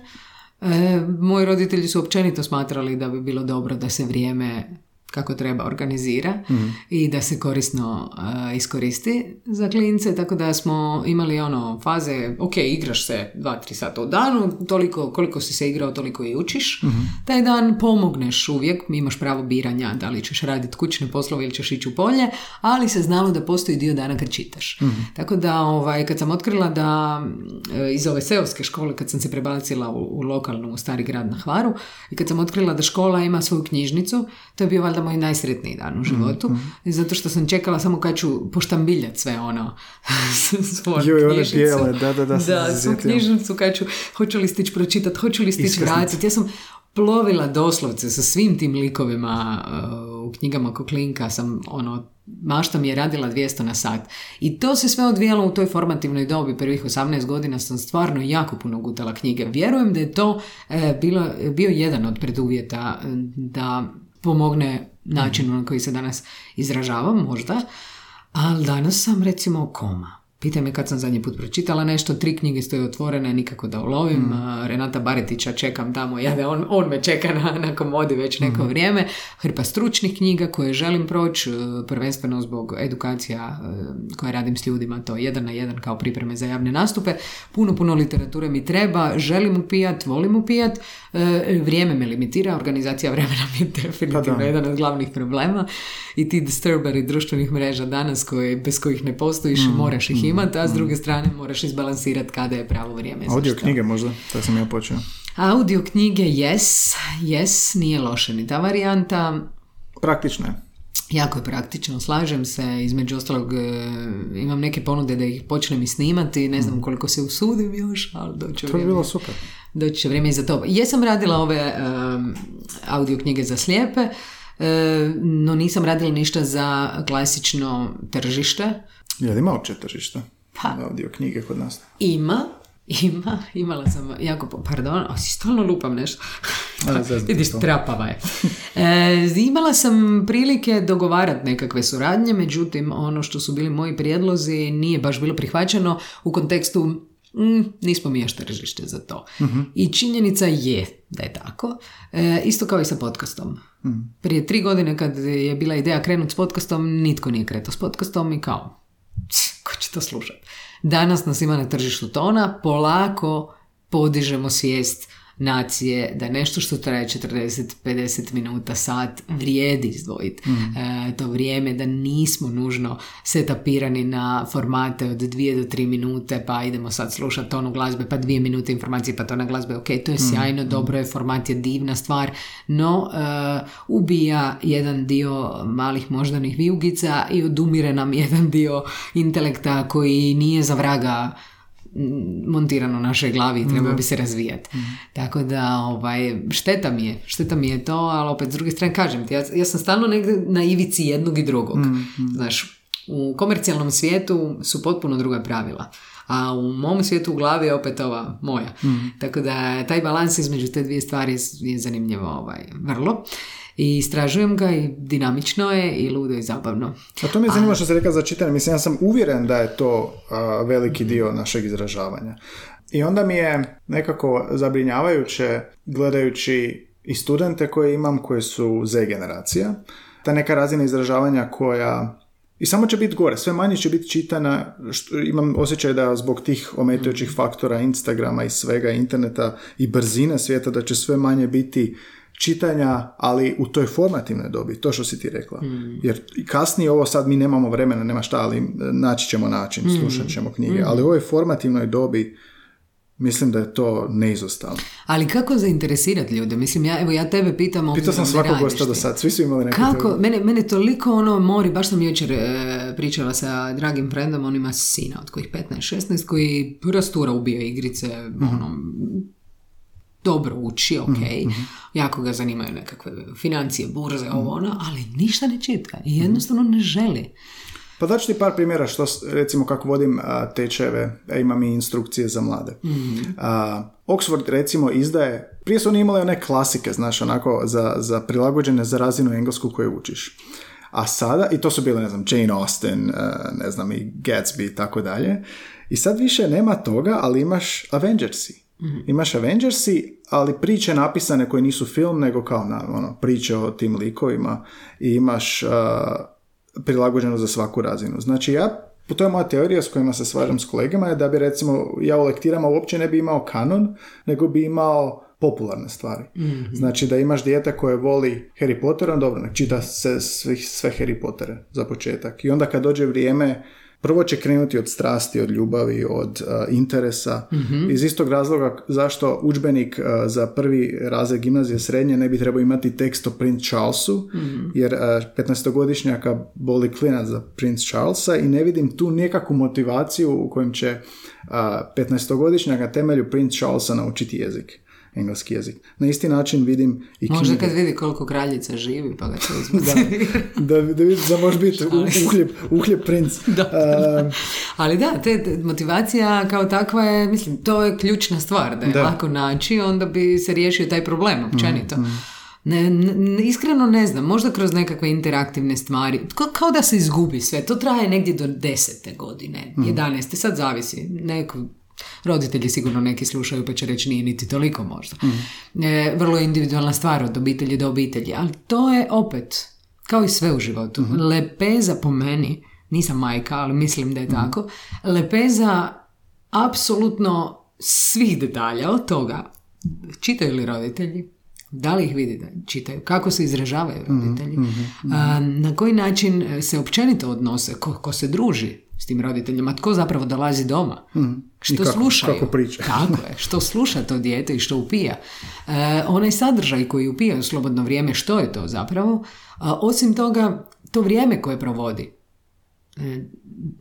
E, moji roditelji su općenito smatrali da bi bilo dobro da se vrijeme kako treba organizira i da se korisno e, iskoristi za klince, tako da smo imali ono faze, ok, igraš se dva, tri sata u danu, toliko koliko si se igrao, toliko i učiš. Taj dan pomogneš uvijek, imaš pravo biranja da li ćeš raditi kućne poslove ili ćeš ići u polje, ali se znalo da postoji dio dana kad čitaš. Tako da, ovaj, kad sam otkrila da e, iz ove seoske škole, kad sam se prebacila u, u lokalnu, u stari grad na Hvaru, i kad sam otkrila da škola ima svoju knjižnicu, to je bio valjda moj najsretniji dan u životu, zato što sam čekala samo kad ću poštambiljat sve ono svoju Joj, one knjižnicu. bijele, da, da, da, Da, svu knjižnicu kad ću, hoću li stići pročitati, hoću li stići vratiti. Ja sam plovila doslovce sa svim tim likovima uh, u knjigama Koklinka, sam ono, mašta mi je radila 200 na sat. I to se sve odvijalo u toj formativnoj dobi, prvih 18 godina sam stvarno jako puno gutala knjige. Vjerujem da je to e, bilo, bio jedan od preduvjeta e, da pomogne načinu na koji se danas izražavam, možda. Ali danas sam recimo koma. Pitaj me kad sam zadnji put pročitala nešto, tri knjige stoje otvorene, nikako da ulovim. A, Renata Baretića čekam tamo, ja da on, on me čeka na, na komodi već neko vrijeme. Hrpa stručnih knjiga koje želim proći, e, prvenstveno zbog edukacija e, koje radim s ljudima, to jedan na jedan kao pripreme za javne nastupe. Puno, puno literature mi treba, želim upijat, volim upijat, e, vrijeme me limitira, organizacija vremena mi je definitivno jedan od glavnih problema i ti disturberi društvenih mreža danas koje, bez kojih ne postojiš, moraš ih imati, a s druge strane moraš izbalansirati kada je pravo vrijeme Audio knjige možda, to sam ja počeo. Audio knjige, yes, yes, nije loše ni ta varijanta. Praktično je. Jako je praktično, slažem se, između ostalog e, imam neke ponude da ih počnem i snimati, ne znam koliko se usudim još, ali doće To bi vrijeme. bilo super. Doći će vrijeme i za to. Jesam radila ove um, audio knjige za slijepe, e, no nisam radila ništa za klasično tržište. Je li ima uopće tržišta? Pa. Audio knjige kod nas. Ima, ima, imala sam jako, pardon, a si stalno lupam nešto. A, Vidiš, trapava je. E, imala sam prilike dogovarati nekakve suradnje, međutim, ono što su bili moji prijedlozi nije baš bilo prihvaćeno u kontekstu mm, nismo mi još tržište za to. I činjenica je da je tako. E, isto kao i sa podcastom. Prije tri godine kad je bila ideja krenuti s podcastom, nitko nije kretao s podcastom i kao, ko će to slušati? Danas nas ima na tržištu tona, polako podižemo svijest nacije da nešto što traje 40-50 minuta, sat, vrijedi izdvojiti. E, to vrijeme da nismo nužno setapirani na formate od 2 do 3 minute, pa idemo sad slušati tonu glazbe, pa dvije minute informacije, pa tona glazbe, ok, to je sjajno, dobro je, format je divna stvar, no e, ubija jedan dio malih moždanih vijugica i odumire nam jedan dio intelekta koji nije za vraga montirano u našoj glavi i treba bi se razvijati. Tako da, ovaj, šteta mi je, šteta mi je to, ali opet s druge strane kažem ti, ja, ja sam stalno negdje na ivici jednog i drugog. Znaš, u komercijalnom svijetu su potpuno druga pravila. A u mom svijetu u glavi je opet ova moja. Tako da taj balans između te dvije stvari je zanimljivo ovaj, vrlo. I istražujem ga i dinamično je i ludo i zabavno. A to mi je zanimljivo što se rekao za čitanje. Mislim, ja sam uvjeren da je to a, veliki dio našeg izražavanja. I onda mi je nekako zabrinjavajuće gledajući i studente koje imam koji su Z generacija. Ta neka razina izražavanja koja i samo će biti gore, sve manje će biti čitana, što, imam osjećaj da zbog tih ometajućih faktora Instagrama i svega interneta i brzine svijeta da će sve manje biti čitanja, ali u toj formativnoj dobi, to što si ti rekla. Jer kasnije ovo sad mi nemamo vremena, nema šta, ali naći ćemo način, slušat ćemo knjige, ali u ovoj formativnoj dobi mislim da je to neizostavno. Ali kako zainteresirati ljude? Mislim, ja, evo ja tebe pitam... Pitao sam svakog gosta do sad, svi su imali neke Kako? Mene, mene toliko ono mori, baš sam jučer e, pričala sa dragim frendom, on ima sina od kojih 15-16 koji rastura ubio igrice, ono, dobro uči, ok, jako ga zanimaju nekakve financije, burze, ovo ono, ali ništa ne čita i jednostavno ne želi. Pa daću ti par primjera što, recimo kako vodim a, tečajeve, a imam i instrukcije za mlade. A, Oxford recimo izdaje, prije su oni imali one klasike, znaš, onako za, za prilagođene za razinu englesku koju učiš. A sada, i to su bile, ne znam, Jane Austen, ne znam, i Gatsby i tako dalje. I sad više nema toga, ali imaš Avengersi. Imaš Avengersi, ali priče napisane koje nisu film, nego kao na, ono, priče o tim likovima. I imaš a, prilagođeno za svaku razinu. Znači ja, to je moja teorija s kojima se slažem s kolegama, je da bi recimo ja u lektirama uopće ne bi imao kanon, nego bi imao popularne stvari. Znači da imaš dijete koje voli Harry Pottera, dobro, nek čita se svih, sve Harry Pottere za početak. I onda kad dođe vrijeme Prvo će krenuti od strasti, od ljubavi, od uh, interesa. Iz istog razloga zašto udžbenik uh, za prvi razred gimnazije srednje ne bi trebao imati tekst o Prince Charlesu, jer uh, 15-godišnjaka boli klinac za Prince Charlesa i ne vidim tu nekakvu motivaciju u kojem će uh, 15-godišnjak na temelju Prince Charlesa naučiti jezik, engleski jezik. Na isti način vidim i Možda knjige. kad vidi koliko kraljica živi, pa ga to izmotivira. da, da vidi da može biti u- uhljeb, uhljeb princ. Uh, Ali da, te, motivacija kao takva je, mislim, to je ključna stvar, da je Da. lako naći, onda bi se riješio taj problem općenito. Ne, ne- iskreno ne znam, možda kroz nekakve interaktivne stvari, Ko- kao da se izgubi sve, to traje negdje do desete godine, jedaneste, sad zavisi, neko, roditelji sigurno neki slušaju pa će reći nije niti toliko možda. E, vrlo individualna stvar od obitelji do obitelji, ali to je opet, kao i sve u životu, lepeza po meni, nisam majka, ali mislim da je tako, lepeza apsolutno svih detalja od toga. Čitaju li roditelji? Da li ih vidi da čitaju? Kako se izražavaju roditelji? A, na koji način se općenito odnose? Ko, ko se druži s tim roditeljima? Tko zapravo dolazi doma? Što I kako- slušaju? kako priča. Tako je. Što sluša to dijete i što upija? E, onaj sadržaj koji upija u slobodno vrijeme, što je to zapravo? A, osim toga, to vrijeme koje provodi. E,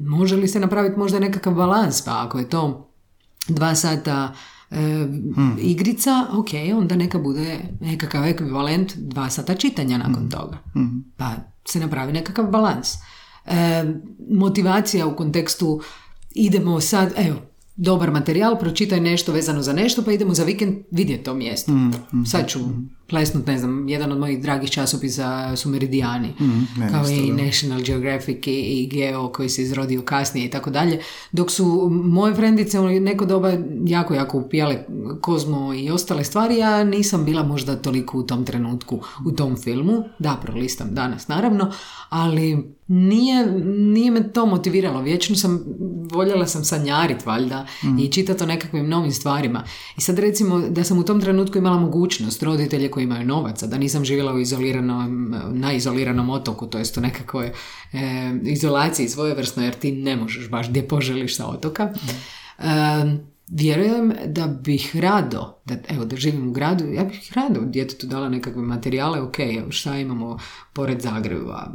može li se napraviti možda nekakav balans? Pa ako je to dva sata e, igrica, ok, onda neka bude nekakav ekvivalent dva sata čitanja nakon toga. Pa se napravi nekakav balans. E, motivacija u kontekstu idemo sad, evo, dobar materijal, pročitaj nešto vezano za nešto, pa idemo za vikend vidjeti to mjesto. Sad ću plesnut, ne znam, jedan od mojih dragih časopisa su Meridijani, meni kao isto, i. National Geographic i, Geo koji se izrodio kasnije i tako dalje, dok su moje frendice u neko doba jako, jako upijale Kozmo i ostale stvari, ja nisam bila možda toliko u tom trenutku u tom filmu, da, prolistam danas naravno, ali nije, nije me to motiviralo. Vječno sam, voljela sam sanjarit valjda i čitati o nekakvim novim stvarima. I sad recimo da sam u tom trenutku imala mogućnost roditelje koji imaju novaca, da nisam živjela u izoliranom, na izoliranom otoku, to jest u nekakvoj e, izolaciji svojevrsno, jer ti ne možeš baš gdje poželiš sa otoka. E, vjerujem da bih rado, da, evo da živim u gradu, ja bih rado djetetu dala nekakve materijale, ok, šta imamo pored Zagreba,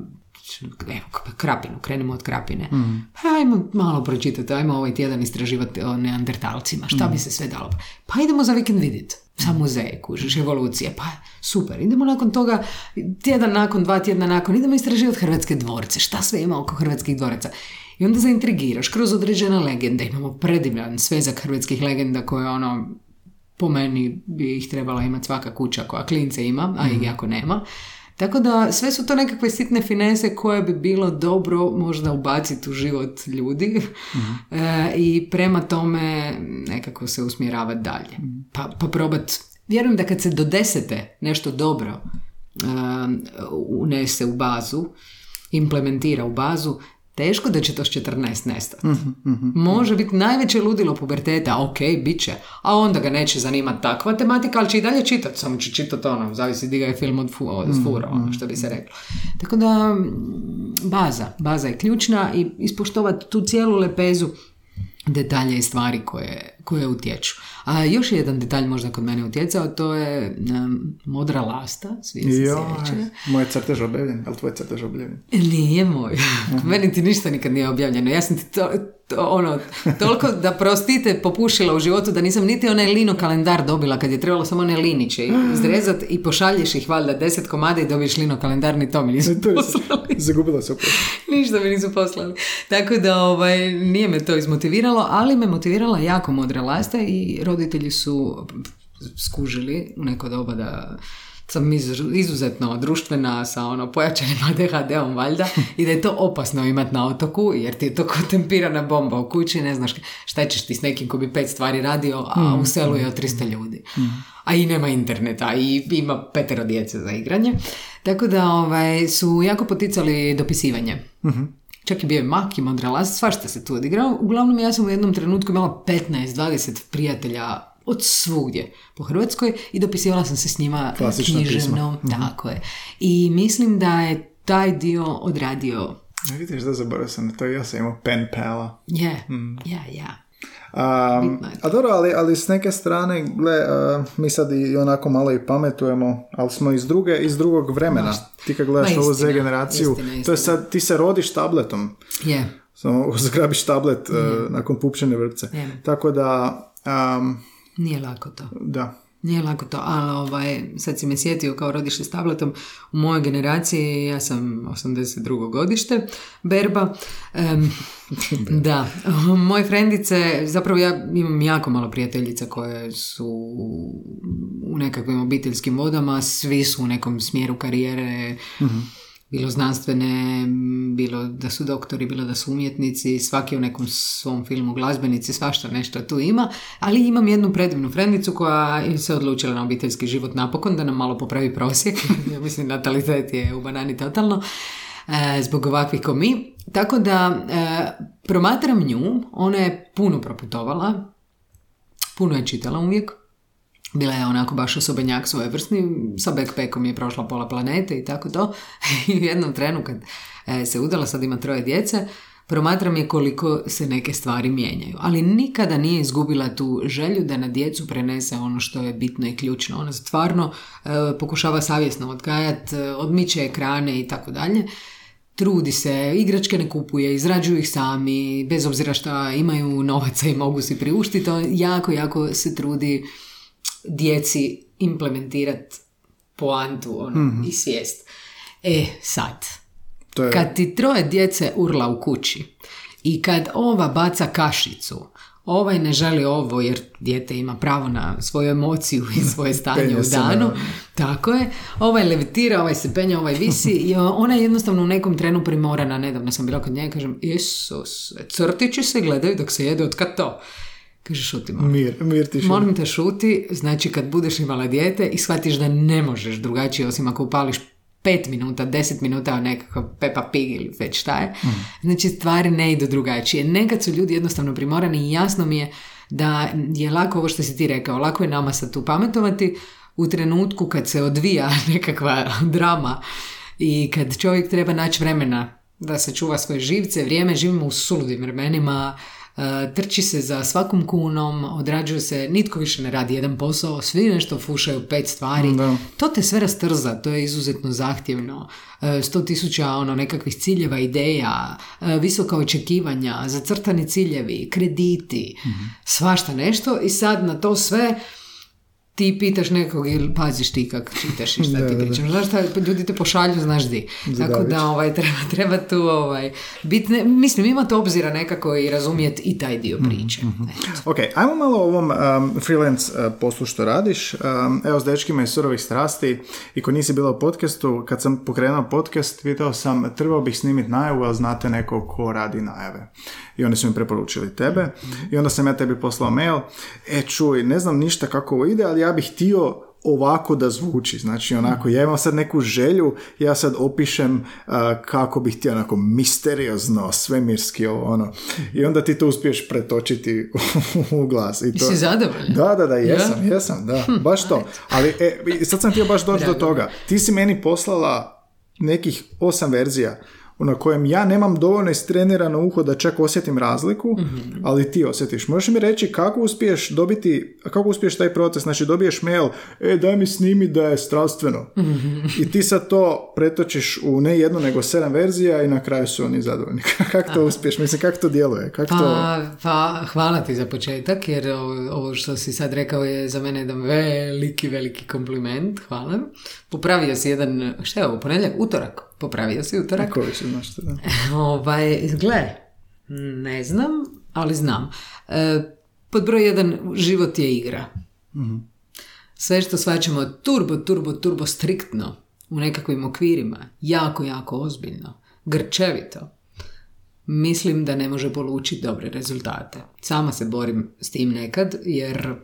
evo, Krapinu, krenemo od Krapine. Pa ajmo malo pročitati, ajmo ovaj tjedan istraživati o neandertalcima, šta bi se sve dalo. Pa idemo za vikend vidjeti. Sa muzeje, kužiš, evolucije, pa super. Idemo nakon toga, tjedan nakon, dva tjedna nakon, idemo istraživati hrvatske dvorce, šta sve ima oko hrvatskih dvoraca. I onda zaintrigiraš kroz određene legende. Imamo predivan svezak hrvatskih legenda koje ono, po meni bi ih trebala imati svaka kuća koja klince ima, a ih jako nema. Tako da sve su to nekakve sitne finese koje bi bilo dobro možda ubaciti u život ljudi E, i prema tome nekako se usmjeravati dalje. Pa, pa probat, vjerujem da kad se do desete nešto dobro e, unese u bazu, implementira u bazu, teško da će to s 14 nestati. Može biti najveće ludilo puberteta, ok, bit će, a onda ga neće zanimati takva tematika, ali će i dalje čitati, samo će čitati ono, zavisi di ga je film od, fu, od fura, ono što bi se reklo. Tako da, baza, baza je ključna i ispoštovati tu cijelu lepezu detalje i stvari koje, koje utječu. A još jedan detalj možda kod mene utjecao, to je um, modra lasta, svi se sjećaju. moj crtež objavljen, ali tvoj crtež objavljen. Nije moj. Meni ti ništa nikad nije objavljeno. Ja sam ti to, to, ono, toliko da prostite popušila u životu da nisam niti onaj lino kalendar dobila kad je trebalo samo one liniće izrezat i pošalješ ih valjda deset komada i dobiješ lino kalendar, ni to mi nisu To je poslali. zagubila se upravo. Ništa mi nisu poslali. Tako da ovaj, nije me to izmotiviralo, ali me motivirala jako modra lasta i roditelji su skužili u neko doba da sam iz- izuzetno društvena sa ono pojačanim ADHD-om valjda i da je to opasno imati na otoku jer ti je to ko tempirana bomba u kući ne znaš šta ćeš ti s nekim ko bi pet stvari radio a u selu je od 300 ljudi. A i nema interneta i ima petero djece za igranje. Tako da ovaj, su jako poticali dopisivanje Čak i bio je mak i svašta se tu odigrao. Uglavnom ja sam u jednom trenutku imala 15-20 prijatelja od svugdje po Hrvatskoj i dopisivala sam se s njima Klasično književno. Tako je. I mislim da je taj dio odradio A Vidiš da zaboravio sam na to, ja sam imao pen pala. je, ja, ja. To. a dobro, ali, ali s neke strane, gle, a, mi sad i onako malo i pametujemo, ali smo iz, druge, iz drugog vremena. Ti kad gledaš Ma, ovu istina, Z generaciju, istina, to je istina. sad, ti se rodiš tabletom. Je. Samo zgrabiš tablet a, nakon pupčane vrpce. Je. Tako da, am, Nije lako to. da. Nije lako to, ali ovaj, sad si me sjetio kao rodiš s tabletom. U mojoj generaciji, ja sam 82. godište, berba. Em, da, moje frendice, zapravo ja imam jako malo prijateljica koje su u nekakvim obiteljskim vodama, svi su u nekom smjeru karijere, bilo znanstvene, bilo da su doktori, bilo da su umjetnici, svaki u nekom svom filmu glazbenici, svašta nešto tu ima, ali imam jednu predivnu frendicu koja se odlučila na obiteljski život napokon, da nam malo popravi prosjek, ja mislim natalitet je u banani totalno, e, zbog ovakvih ko mi. Tako da e, promatram nju, ona je puno proputovala, puno je čitala uvijek, bila je onako baš osobenjak svojevrsni, sa backpackom je prošla pola planete i tako to. I u jednom trenu kad e, se udala, sad ima troje djece, promatram je koliko se neke stvari mijenjaju. Ali nikada nije izgubila tu želju da na djecu prenese ono što je bitno i ključno. Ona stvarno e, pokušava savjesno odgajati, e, odmiče ekrane i tako dalje. Trudi se, igračke ne kupuje, izrađuju ih sami, bez obzira što imaju novaca i mogu si priuštiti, jako, jako se trudi djeci implementirati poantu ono, i svijest. E, sad, To je, kad ti troje djece urla u kući i kad ova baca kašicu, ovaj ne želi ovo jer dijete ima pravo na svoju emociju i svoje stanje u danu. Tako je. Ovaj levitira, ovaj se penja, ovaj visi i ona je jednostavno u nekom trenu primorana. Nedavno sam bila kod nje i kažem, Isus, crtići se gledaju dok se jede od kad to. Kaže, šuti malo. Mir, mir tišina. Molim te šuti, znači kad budeš imala dijete i shvatiš da ne možeš drugačije osim ako upališ 5 minuta, 10 minuta nekakav Peppa Pig ili već šta je. Znači stvari ne idu drugačije. Nekad su ljudi jednostavno primorani i jasno mi je da je lako ovo što si ti rekao, lako je nama sad tu pametovati u trenutku kad se odvija nekakva drama i kad čovjek treba naći vremena da se čuva svoje živce, vrijeme, živimo u suludim vremenima, trči se za svakom kunom, odrađuje se, nitko više ne radi jedan posao, svi nešto fušaju pet stvari. Da. To te sve rastrza, to je izuzetno zahtjevno. E, Sto tisuća ono, nekakvih ciljeva, ideja, e, visoka očekivanja, zacrtani ciljevi, krediti, svašta nešto i sad na to sve ti pitaš nekog ili paziš ti kak čitaš i šta Da, ti da, da. Znaš šta, ljudi te pošalju, znaš di. Tako Zadavić. da ovaj, treba, treba tu ovaj, bit, ne, mislim, imati obzira nekako i razumjeti i taj dio priče. Eto. Ok, ajmo malo o ovom um, freelance uh, poslu što radiš. Um, evo s dečkima iz surovih strasti i ko nisi bila u podcastu, kad sam pokrenuo podcast, pitao sam, trebao bih snimiti najavu, ali znate neko ko radi najave. I oni su mi preporučili tebe. I onda sam ja tebi poslao mail, e čuj, ne znam ništa kako ovo ide, ali ja bih htio ovako da zvuči. Znači, onako, ja imam sad neku želju, ja sad opišem uh, kako bih htio onako misteriozno, svemirski ovo, ono. I onda ti to uspiješ pretočiti u glas. I to... Jesi zadovoljan? Da, da, da, jesam, jesam, da, baš to. Ali e, sad sam htio baš doći do toga. Ti si meni poslala nekih osam verzija na kojem ja nemam dovoljno istrenirano uho da čak osjetim razliku, ali ti osjetiš. Možeš mi reći kako uspiješ dobiti, kako uspiješ taj proces, znači dobiješ mail, e daj mi snimi da je strastveno. I ti sad to pretočiš u ne jednu nego sedam verzija i na kraju su oni zadovoljni. kako to uspiješ? Mislim, kako to djeluje? Kako to... Pa, pa hvala ti za početak, jer ovo, ovo što si sad rekao je za mene jedan veliki, veliki kompliment. Hvala. Popravio si jedan, šta je ovo, ponedjeljak? Utorak. Popravio si utorak. Kako više znaš to, da? Ovaj, gle, ne znam, ali znam. E, pod broj jedan, život je igra. Sve što svaćamo turbo, turbo, turbo striktno u nekakvim okvirima, jako, jako ozbiljno, grčevito, mislim da ne može polučiti dobre rezultate. Sama se borim s tim nekad, jer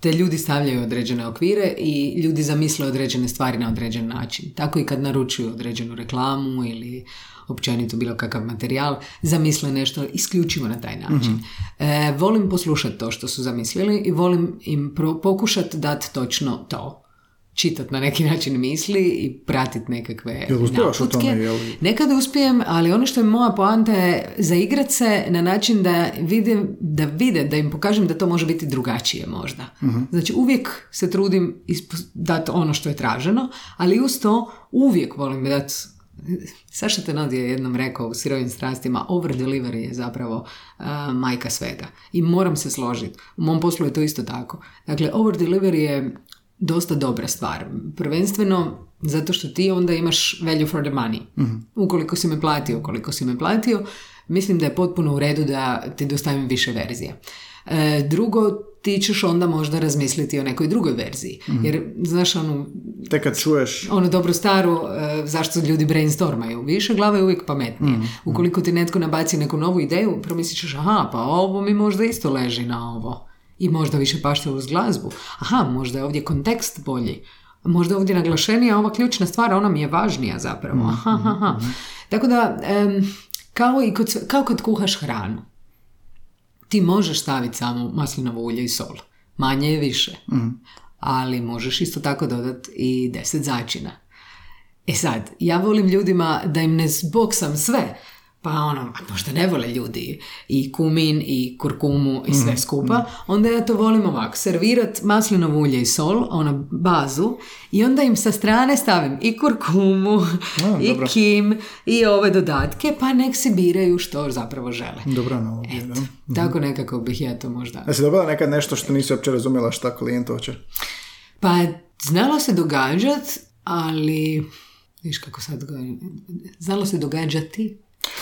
te ljudi stavljaju određene okvire i ljudi zamisle određene stvari na određen način. Tako i kad naručuju određenu reklamu ili općenito bilo kakav materijal, zamisle nešto isključivo na taj način. E, volim poslušati to što su zamislili i volim im pro- pokušati dati točno to. Čitati na neki način misli i pratiti nekakve Jel uspijevaš u naputke. tome, jel? Nekad uspijem, ali ono što je moja poanta je zaigrat se na način da vidim, da vide, da im pokažem da to može biti drugačije možda. Znači uvijek se trudim dati ono što je traženo, ali uz to uvijek volim dati Saša Tenod je jednom rekao u sirovim strastima, over delivery je zapravo a, majka svega. I moram se složiti. U mom poslu je to isto tako. Dakle, over delivery je dosta dobra stvar. Prvenstveno zato što ti onda imaš value for the money. Ukoliko si me platio, ukoliko si me platio, mislim da je potpuno u redu da ti dostavim više verzije. E, drugo, ti ćeš onda možda razmisliti o nekoj drugoj verziji. Jer, znaš, onu, Tek kad čuješ onu dobru staru, e, zašto ljudi brainstormaju. Više glava je uvijek pametnije. Ukoliko ti netko nabaci neku novu ideju, promislit ćeš, aha, pa ovo mi možda isto leži na ovo. I možda više pašte uz glazbu. Aha, možda je ovdje kontekst bolji. Možda je ovdje naglašenija ova ključna stvar, ona mi je važnija zapravo. Aha, aha, aha. Tako da, em, kao, i kod, kao kad kuhaš hranu. Ti možeš staviti samo maslinovo ulje i sol. Manje je više. Ali možeš isto tako dodati i deset začina. E sad, ja volim ljudima da im ne zboksam sve. Pa ono, a možda ne vole ljudi i kumin i kurkumu i sve skupa. Onda ja to volim ovako, servirat maslinovo ulje i sol, ono bazu, i onda im sa strane stavim i kurkumu, A, i dobro. kim, i ove dodatke, pa nek si biraju što zapravo žele. Dobra analogija, da. Eto, tako nekako bih ja to možda Jesi dobila nekad nešto što nisi uopće razumjela šta klijent hoće? Pa znalo se događat, ali viš kako sad govorim, znalo se događati,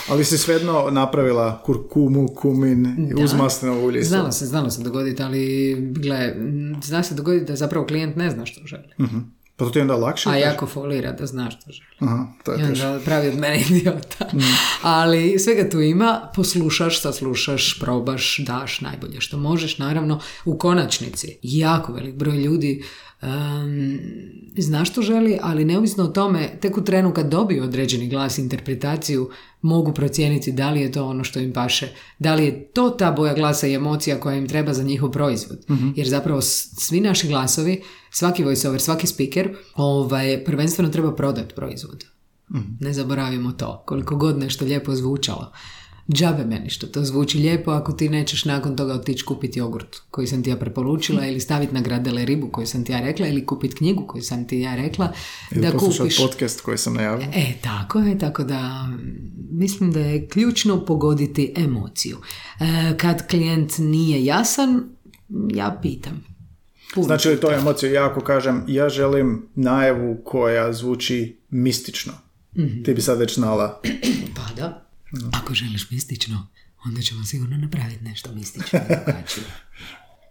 Ali si svejedno napravila kurkumu, kumin, Da. uz maslinovo ulje. Znalo se, znalo se dogoditi, ali gle, zna se dogoditi da zapravo klijent ne zna što želi. Mhm. Pa to ti je onda lakše? A kažeš? jako folira da zna što želi. Aha, to je I onda pravi od mene idiota. Mm. Ali svega tu ima, poslušaš, saslušaš, probaš, daš najbolje što možeš. Naravno, u konačnici, jako velik broj ljudi em, zna što želi, ali neovisno o tome, tek u trenu kad dobiju određeni glas interpretaciju, mogu procijeniti da li je to ono što im paše, da li je to ta boja glasa i emocija koja im treba za njihov proizvod. Jer zapravo svi naši glasovi, svaki voiceover, svaki speaker, ovaj, prvenstveno treba prodati proizvod. Ne zaboravimo to. Koliko god nešto lijepo zvučalo. Džabe meni što to zvuči lijepo ako ti nećeš nakon toga otići kupiti jogurt koji sam ti ja preporučila ili staviti na gradele ribu koju sam ti ja rekla ili kupiti knjigu koju sam ti ja rekla Ili da kupiš. podcast koji sam najavio. E, tako je, tako da mm, mislim da je ključno pogoditi emociju. E, kad klijent nije jasan, ja pitam. Puno Znači li to emociju? Ja ako kažem, ja želim najavu koja zvuči mistično. Mhm. Ti bi sad već znala. Pa da. Ako želiš mistično, onda ćemo sigurno napraviti nešto mistično.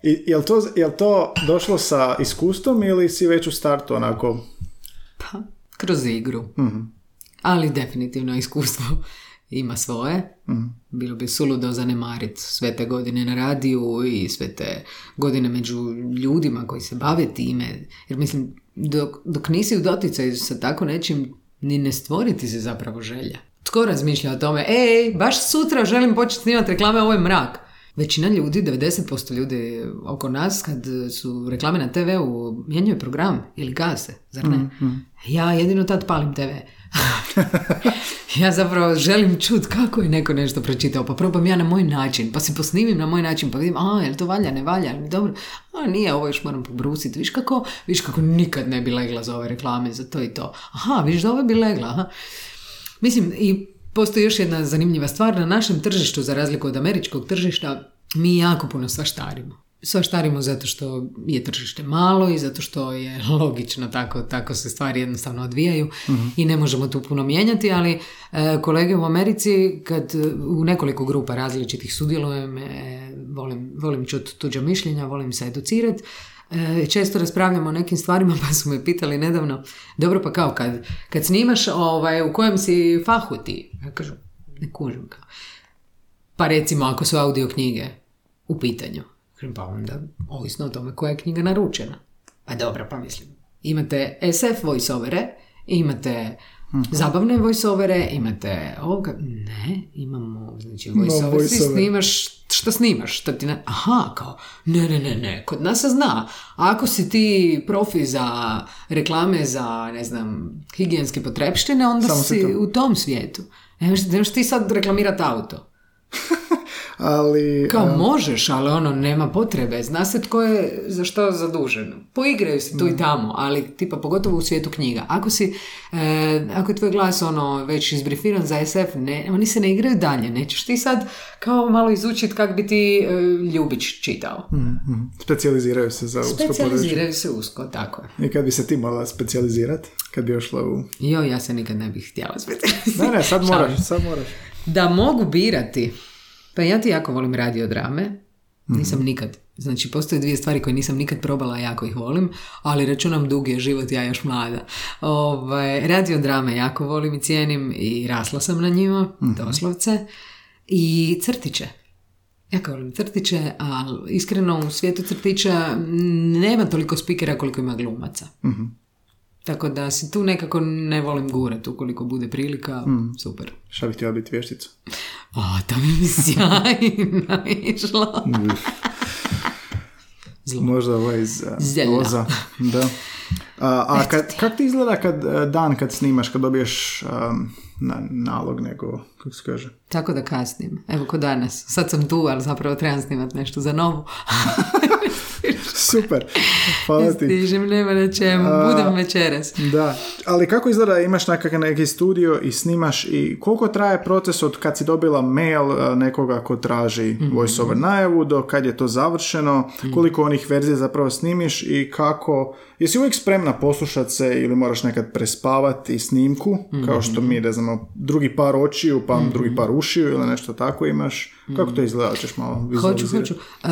I, jel, to, jel to došlo sa iskustvom ili si već u startu onako... Pa, kroz igru. Ali definitivno iskustvo ima svoje. Bilo bi suludo zanemariti sve te godine na radiju i sve te godine među ljudima koji se bave time. Jer mislim, dok, dok nisi u doticaju sa tako nečim, ni ne stvoriti se zapravo želja. Tko razmišlja o tome, ej, baš sutra želim početi snimati reklame, ovo je mrak. Većina ljudi, 90% ljudi oko nas, kad su reklame na TV-u, mijenjaju program ili gase, zar ne? Ja jedino tad palim TV. ja zapravo želim čut kako je neko nešto pročitao, pa probam ja na moj način, pa se posnimim na moj način, pa vidim, a, jel to valja, ne valja, jel mi dobro, a nije, ovo još moram pobrusiti, viš kako, viš kako nikad ne bi legla za ove reklame, za to i to. Aha, viš da ove bi legla, aha. Mislim, i postoji još jedna zanimljiva stvar, na našem tržištu, za razliku od američkog tržišta, mi jako puno svaštarimo. Svaštarimo zato što je tržište malo i zato što je logično tako, tako se stvari jednostavno odvijaju i ne možemo tu puno mijenjati, ali e, kolege u Americi kad e, u nekoliko grupa različitih sudjelujem, e, volim, volim čuti tuđa mišljenja, volim se educirati, E, često raspravljamo o nekim stvarima pa su me pitali nedavno dobro pa kao kad, kad snimaš ovaj, u kojem si fahu ti? Ja kažem ne kužim kao. Pa recimo ako su audio knjige u pitanju. Pa onda ovisno o tome koja je knjiga naručena. Pa dobro pa mislim imate SF voiceovere imate zabavne voiceovere imate ovoga ne imamo znači voiceover si voiceover. snimaš što snimaš, što ti ne... Aha, kao, ne, ne, ne, ne, kod nas se zna. Ako si ti profi za reklame za, ne znam, higijenske potrepštine, onda Samo si to. u tom svijetu. Ne možeš, ne možeš ti sad reklamirati auto. Ali... Kao možeš, ali ono, nema potrebe. Zna se tko je za što zadužen. Poigraju se tu i tamo, ali tipa pogotovo u svijetu knjiga. Ako si, e, ako je tvoj glas ono već izbrifiran za SF, ne, oni se ne igraju dalje. Nećeš ti sad kao malo izučiti kak bi ti e, Ljubić čitao. Mhm. Specijaliziraju se za usko. Specijaliziraju se usko, tako je. I kad bi se ti morala specijalizirati, kad bi ošla u... Jo, ja se nikad ne bih htjela specijalizirati. Ne, ne, sad moraš, sad moraš. Da mogu birati. Pa ja ti jako volim radiodrame. Nisam nikad. Znači, postoje dvije stvari koje nisam nikad probala, a jako ih volim, ali računam dugi je život, ja još mlada. Ovaj, radiodrame jako volim i cijenim i rasla sam na njima, doslovce. I crtiće. Jako volim crtiće, ali iskreno u svijetu crtića nema toliko spikera koliko ima glumaca. Tako da si tu nekako ne volim gurat, ukoliko bude prilika, super. Šta bi htjela biti vještica? A, to bi mi sjajno išlo. Zlo. Možda ovaj iz uh, Zelja. Oza. Da. A, a kad, kak ti izgleda kad uh, dan kad snimaš, kad dobiješ um, na, nalog nego, kako se kaže? Tako da kasnim. Evo ko danas. Sad sam tu, ali zapravo trebam snimat nešto za novu. Super, hvala ti. Stižem, nema na čemu, budem večeras. Da, ali kako izgleda, imaš nekakav neki studio i snimaš i koliko traje proces od kad si dobila mail e, nekoga ko traži Mhm. voiceover najavu do kad je to završeno, koliko onih verzija zapravo snimiš i kako, jesi uvijek spremna poslušati se ili moraš nekad prespavati snimku, kao što Mhm. mi, ne znamo, drugi par očiju, pa drugi par ušiju ili nešto tako imaš, kako to izgleda, ćeš malo Mhm. Hoću, hoću. E,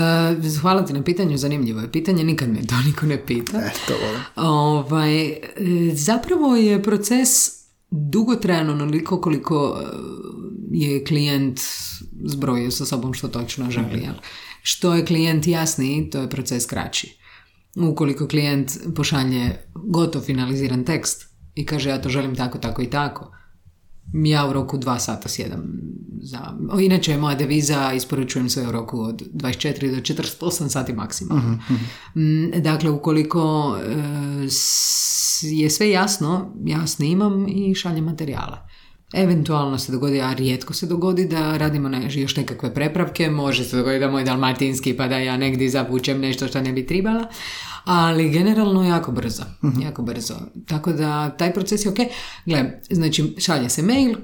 hvala ti na pitanju, zanimljivo je pitanje, nikad me to niko ne pita. E, to volim. Ovaj, e, zapravo je proces dugotrajan onoliko koliko e, je klijent zbrojio sa sobom što točno želi. Jel? Što je klijent jasniji, to je proces kraći. Ukoliko klijent pošalje gotov finaliziran tekst i kaže ja to želim tako, tako i tako, ja u roku dva sata sjedam za... o, Inače je moja deviza, isporučujem sve u roku od 24 do 48 sati maksimalno. Mm, Dakle, ukoliko e, je sve jasno, ja snimam i šaljem materijala. Eventualno se dogodi, a rijetko se dogodi da radimo ne, još nekakve prepravke, može se dogoditi da moj dalmatinski pa da ja negdje zavučem nešto što ne bi trebala, ali generalno jako brzo, jako brzo. Tako da taj proces je ok. Gle, znači šalje se mail,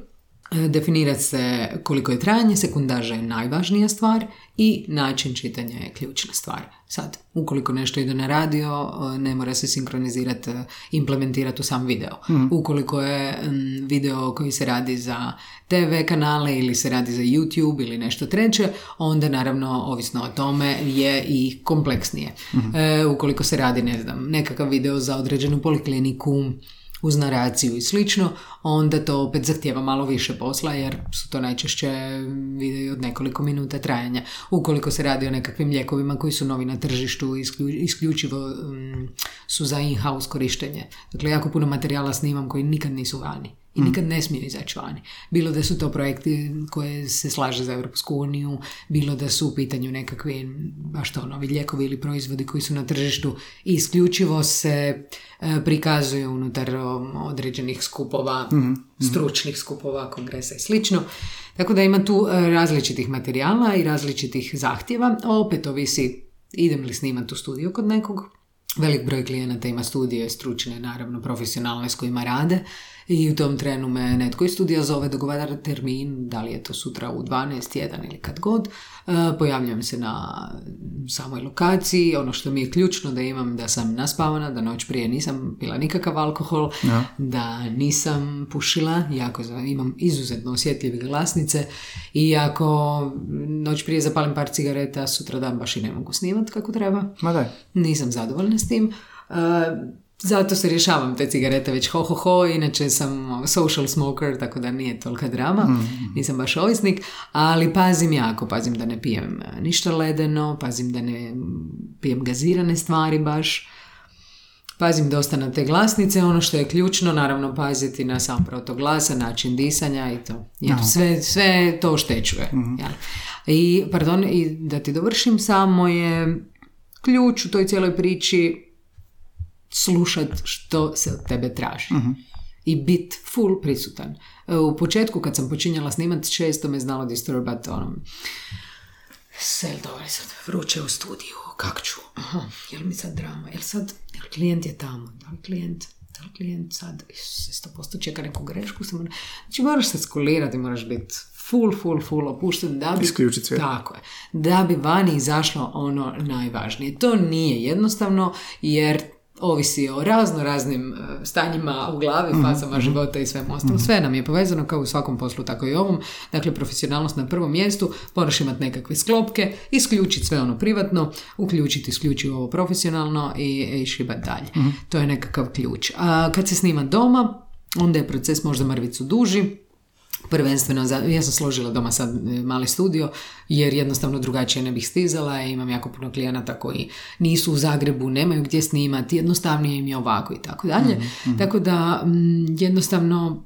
definira se koliko je trajanje, sekundaža je najvažnija stvar i način čitanja je ključna stvar. Sad, ukoliko nešto ide na radio, e, ne mora se sinkronizirati, e, implementirati u sam video. Ukoliko je mm, video koji se radi za TV kanale ili se radi za YouTube ili nešto treće, onda naravno, ovisno o tome, je i kompleksnije. E, ukoliko se radi, ne znam, nekakav video za određenu polikliniku, uz naraciju i slično, onda to opet zahtjeva malo više posla jer su to najčešće videi od nekoliko minuta trajanja. Ukoliko se radi o nekakvim lijekovima koji su novi na tržištu, isklju- isključivo mm, su za in-house korištenje. Dakle, jako puno materijala snimam koji nikad nisu vani i nikad ne smiju izaći vani. Bilo da su to projekti koje se slaže za Europsku uniju, bilo da su u pitanju nekakvi, baš to, novi lijekovi ili proizvodi koji su na tržištu i isključivo se e, prikazuju unutar određenih skupova, stručnih skupova, kongresa i slično. Tako da ima tu e, različitih materijala i različitih zahtjeva. Opet ovisi idem li snimati u studiju kod nekog. Velik broj klijenata ima studije, stručne, naravno, profesionalne s kojima rade i u tom trenu me netko iz studija zove, dogovara termin, da li je to sutra u 12, 1 ili kad god. E, Pojavljam se na samoj lokaciji, ono što mi je ključno da imam da sam naspavana, da noć prije nisam pila nikakav alkohol, da nisam pušila, jako imam izuzetno osjetljive glasnice i ako noć prije zapalim par cigareta, sutra dan baš i ne mogu snimati kako treba. Ma daj. Nisam zadovoljna s tim. Uh, zato se rješavam te cigarete već ho ho ho, inače sam ono, social smoker, tako da nije tolika drama, nisam baš ovisnik, ali pazim jako, pazim da ne pijem uh, ništa ledeno, pazim da ne pijem gazirane stvari baš, Pazim dosta na te glasnice, ono što je ključno, naravno paziti na sam protoglasa, način disanja i to. Jer sve, sve to oštećuje. jel? I, pardon, i da ti dovršim, samo je ključ u toj cijeloj priči slušat što se od tebe traži. I bit full prisutan. E, U početku kad sam počinjala snimat, često me znalo disturbat ono, Sel, dobro, sad vruće u studiju, kak ću? Aha, jel mi sad drama? Jel sad, jel klijent je tamo? Da li klijent, da li klijent sad se 100% čeka neku grešku? Samo... Znači moraš se skulirati, moraš biti full, full, full opušten da bi... Isključit svijet. Tako je. Da bi vani izašlo ono najvažnije. To nije jednostavno jer ovisi o razno raznim e, stanjima u glavi, fazama života i svemu ostalo. Sve nam je povezano kao u svakom poslu, tako i ovom. Dakle, profesionalnost na prvom mjestu, moraš imati nekakve sklopke, isključiti sve ono privatno, uključiti isključivo ovo profesionalno i, i šibat dalje. To je nekakav ključ. A kad se snima doma, onda je proces možda mrvicu duži, prvenstveno, za, ja sam složila doma sad e, mali studio jer jednostavno drugačije ne bih stizala i imam jako puno klijenata koji nisu u Zagrebu, nemaju gdje snimati, jednostavnije im je ovako i tako dalje. Tako da mm, jednostavno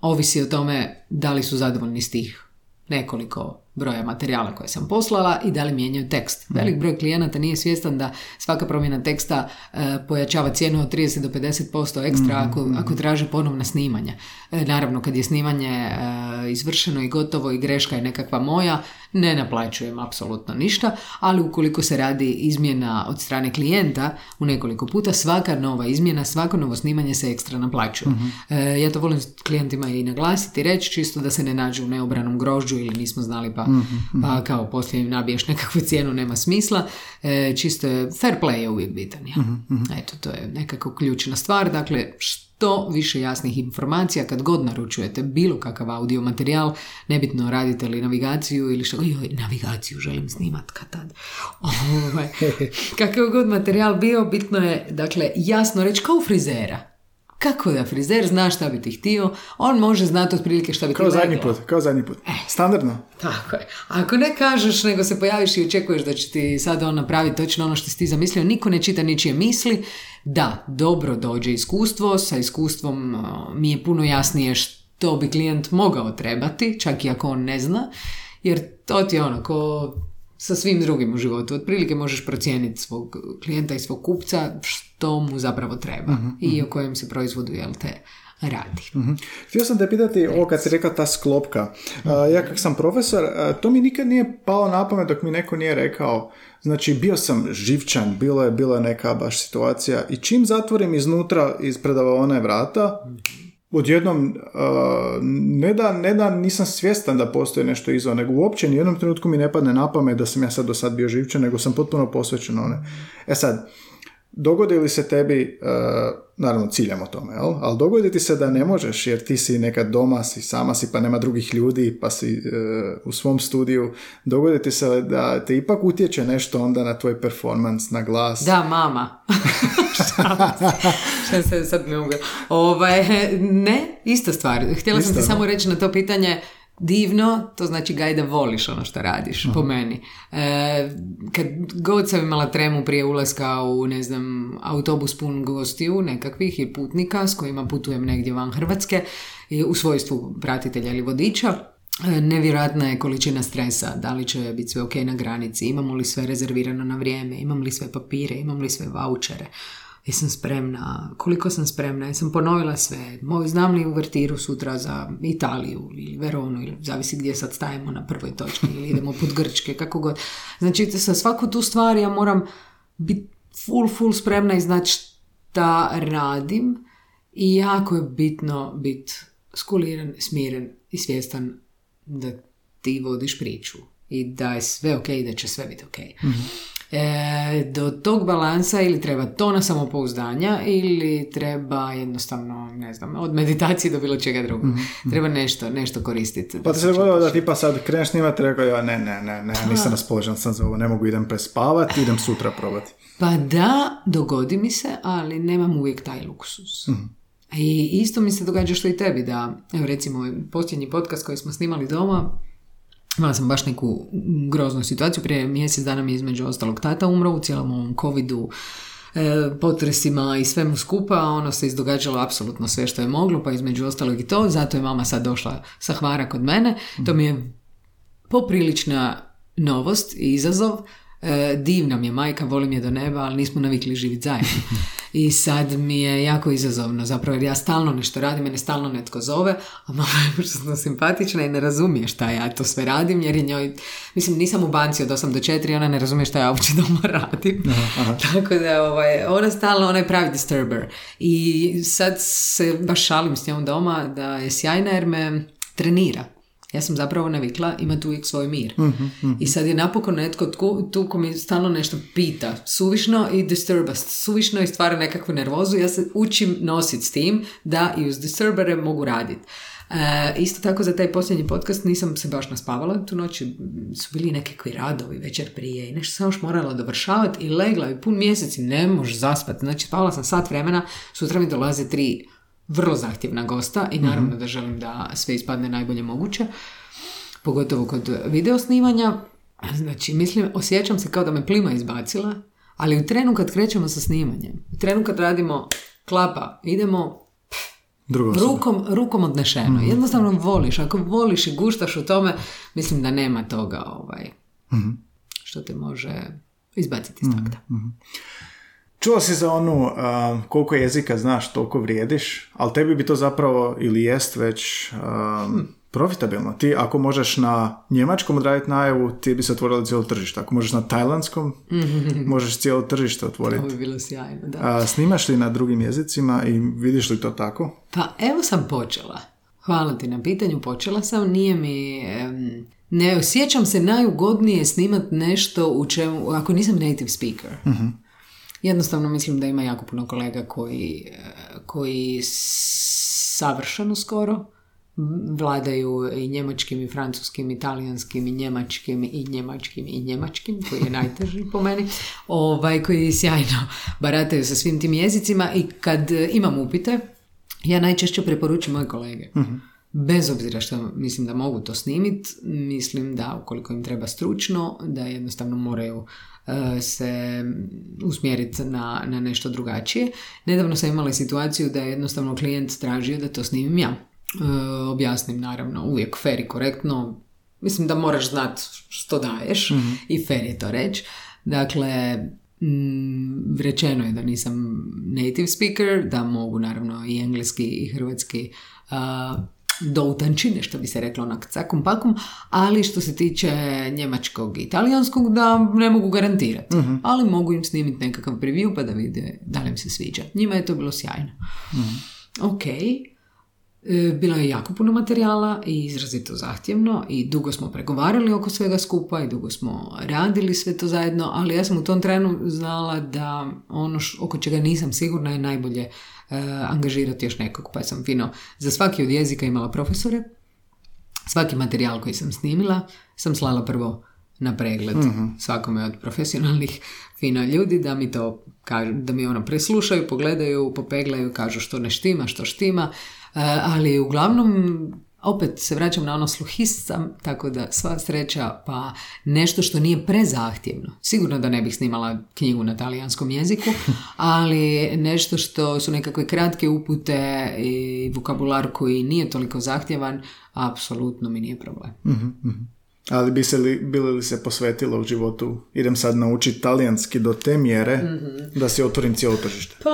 ovisi o tome da li su zadovoljni s tih nekoliko broja materijala koje sam poslala i da li mijenjaju tekst. Velik broj klijenata nije svjestan da svaka promjena teksta e, pojačava cijenu od 30 do 50% ekstra ako, ako traže ponovna snimanja. E, naravno, kad je snimanje e, izvršeno i gotovo i greška je nekakva moja, ne naplaćujem apsolutno ništa, ali ukoliko se radi izmjena od strane klijenta u nekoliko puta, svaka nova izmjena, svako novo snimanje se ekstra naplaćuje. E, ja to volim klijentima i naglasiti reći čisto da se ne nađu u neobranom grožđu ili nismo znali pa, pa kao poslije im nabiješ nekakvu cijenu, nema smisla. E, čisto je, fair play je uvijek bitan. Ja. Eto, to je nekako ključna stvar. Dakle, što više jasnih informacija kad god naručujete bilo kakav audio materijal, nebitno radite li navigaciju ili što, joj, navigaciju želim snimat kad tad. Ovaj, kakav god materijal bio, bitno je, dakle, jasno reći kao frizera. Kako da frizer zna šta bi ti htio, on može znati otprilike šta bi Kao ti zadnji put, kao zadnji put. E. Standardno. Tako je. Ako ne kažeš, nego se pojaviš i očekuješ da će ti sad on napraviti točno ono što si ti zamislio, niko ne čita ničije misli. Da, dobro dođe iskustvo, sa iskustvom uh, mi je puno jasnije što bi klijent mogao trebati, čak i ako on ne zna, jer to ti je ono ko sa svim drugim u životu. Otprilike možeš procijeniti svog klijenta i svog kupca što mu zapravo treba i o kojem se proizvodu, jel te, radi. Mhm. Htio sam te pitati ovo kad si rekla ta sklopka. A, ja kak sam profesor, to mi nikad nije palo na pamet dok mi neko nije rekao Znači, bio sam živčan, bilo je bila neka baš situacija i čim zatvorim iznutra iz predavaone vrata, odjednom, a, ne, da, ne da nisam svjestan da postoji nešto izvan, nego uopće ni jednom trenutku mi ne padne na pamet da sam ja sad do sad bio živčan, nego sam potpuno posvećen one. E sad, dogodi li se tebi, e, naravno ciljamo tome, jel? ali dogodi ti se da ne možeš jer ti si nekad doma, si sama si pa nema drugih ljudi pa si e, u svom studiju, dogodi ti se da te ipak utječe nešto onda na tvoj performans, na glas. Da, mama. Šta se sad ne mogu... Ovaj, ne, ista stvar. Htjela sam Isto, ti da. samo reći na to pitanje divno, to znači gaj da voliš ono što radiš, po meni. E, kad god sam imala tremu prije ulaska u, ne znam, autobus pun gostiju nekakvih i putnika s kojima putujem negdje van Hrvatske i u svojstvu pratitelja ili vodiča, E, Nevjerojatna je količina stresa, da li će biti sve ok na granici, imamo li sve rezervirano na vrijeme, imam li sve papire, imam li sve vouchere, jesam spremna, koliko sam spremna, jesam ponovila sve, moj, znam li uvertiru sutra za Italiju ili Veronu ili zavisi gdje sad stajemo na prvoj točki ili idemo put Grčke, kako god. Znači sa svaku tu stvar ja moram biti full, full spremna i znati šta radim i jako je bitno biti skuliran, smiren i svjestan da ti vodiš priču i da je sve ok i da će sve biti ok. E, do tog balansa ili treba tona samopouzdanja ili treba jednostavno, ne znam, od meditacije do bilo čega drugog. Treba nešto, nešto koristiti. Pa ti se dogodilo da tipa sad kreneš snimati, rekao ja ne, ne, ne, ne, nisam raspoložen sam za ovo, ne mogu, idem prespavati, idem sutra probati. Pa da, dogodi mi se, ali nemam uvijek taj luksus. I isto mi se događa što i tebi, da, evo recimo, posljednji podcast koji smo snimali doma, imala sam baš neku groznu situaciju, prije mjesec dana mi je između ostalog tata umro u cijelom ovom covidu, e, potresima i svemu skupa, ono se izdogađalo apsolutno sve što je moglo, pa između ostalog i to, zato je mama sad došla sa hvara kod mene, to mi je poprilična novost i izazov, E, divna mi je majka, volim je do neba, ali nismo navikli živjeti zajedno. I sad mi je jako izazovno, zapravo jer ja stalno nešto radim, mene stalno netko zove, a mama je početno simpatična i ne razumije šta ja to sve radim, jer je njoj, mislim, nisam u banci od 8 do 4, ona ne razumije šta ja uopće doma radim. Tako da, ovaj, ona stalno, ona je pravi disturber. I sad se baš šalim s njom doma da je sjajna jer me trenira. Ja sam zapravo navikla imati uvijek svoj mir. I sad je napokon netko tu, tu ko mi stalno nešto pita, suvišno i disturbast, suvišno i stvara nekakvu nervozu, ja se učim nositi s tim da i uz disturbere mogu raditi. E, isto tako za taj posljednji podcast nisam se baš naspavala, tu noć su bili nekakvi radovi večer prije i nešto sam još morala dovršavati i legla i pun mjesec i ne možeš zaspati. Znači spavala sam sat vremena, sutra mi dolaze tri vrlo zahtjevna gosta i naravno da želim da sve ispadne najbolje moguće, pogotovo kod video snimanja. Znači, mislim, osjećam se kao da me plima izbacila, ali u trenu kad krećemo sa snimanjem, u trenu kad radimo klapa, idemo rukom, rukom odnešeno. Jednostavno voliš. Ako voliš i guštaš u tome, mislim da nema toga ovaj, što te može izbaciti iz takta. Čuo si za onu a, koliko jezika znaš, toliko vrijediš, ali tebi bi to zapravo, ili jest već, a, profitabilno. Ti ako možeš na njemačkom odraditi najavu, ti bi se otvorilo cijelo tržište. Ako možeš na tajlandskom, možeš cijelo tržište otvoriti. To bi bilo sjajno, da. A, snimaš li na drugim jezicima i vidiš li to tako? Pa evo sam počela. Hvala ti na pitanju, počela sam. Nije mi... em, ne osjećam se najugodnije snimat nešto u čemu, ako nisam native speaker. Jednostavno mislim da ima jako puno kolega koji, e, koji savršeno skoro vladaju i njemačkim i francuskim, i talijanskim i njemačkim i njemačkim i njemačkim, koji je najteži po meni, ovaj, koji sjajno barataju sa svim tim jezicima i kad e, imam upite, ja najčešće preporučim moje kolege. Bez obzira što mislim da mogu to snimit, mislim da ukoliko im treba stručno, da jednostavno moraju se usmjeriti na, na nešto drugačije. Nedavno sam imala situaciju da je jednostavno klijent tražio da to snimim ja. E, objasnim naravno uvijek fair i korektno. Mislim da moraš znat što daješ i fair je to reći. Dakle, mm, rečeno je da nisam native speaker, da mogu naravno i engleski i hrvatski a, do utančine, što bi se reklo onak cakom pakom, ali što se tiče njemačkog i italijanskog, da ne mogu garantirati. Ali mogu im snimiti nekakav preview pa da vide da li im se sviđa. Njima je to bilo sjajno. Ok, E, Bilo je jako puno materijala i izrazito zahtjevno i dugo smo pregovarali oko svega skupa i dugo smo radili sve to zajedno, ali ja sam u tom trenu znala da ono š- oko čega nisam sigurna je najbolje angažirati još nekog, pa sam fino za svaki od jezika imala profesore, svaki materijal koji sam snimila sam slala prvo na pregled svakome od profesionalnih fino ljudi da mi to kažu, da mi ono preslušaju, pogledaju, popeglaju, kažu što ne štima, što štima, E, ali uglavnom opet se vraćam na ono sluhist sam, tako da sva sreća pa nešto što nije prezahtjevno. Sigurno da ne bih snimala knjigu na talijanskom jeziku, ali nešto što su nekakve kratke upute i vokabular koji nije toliko zahtjevan, apsolutno mi nije problem. Ali bi se li, bili li se posvetilo u životu, idem sad naučiti talijanski do te mjere da si otvorim cijelo tržište. Pa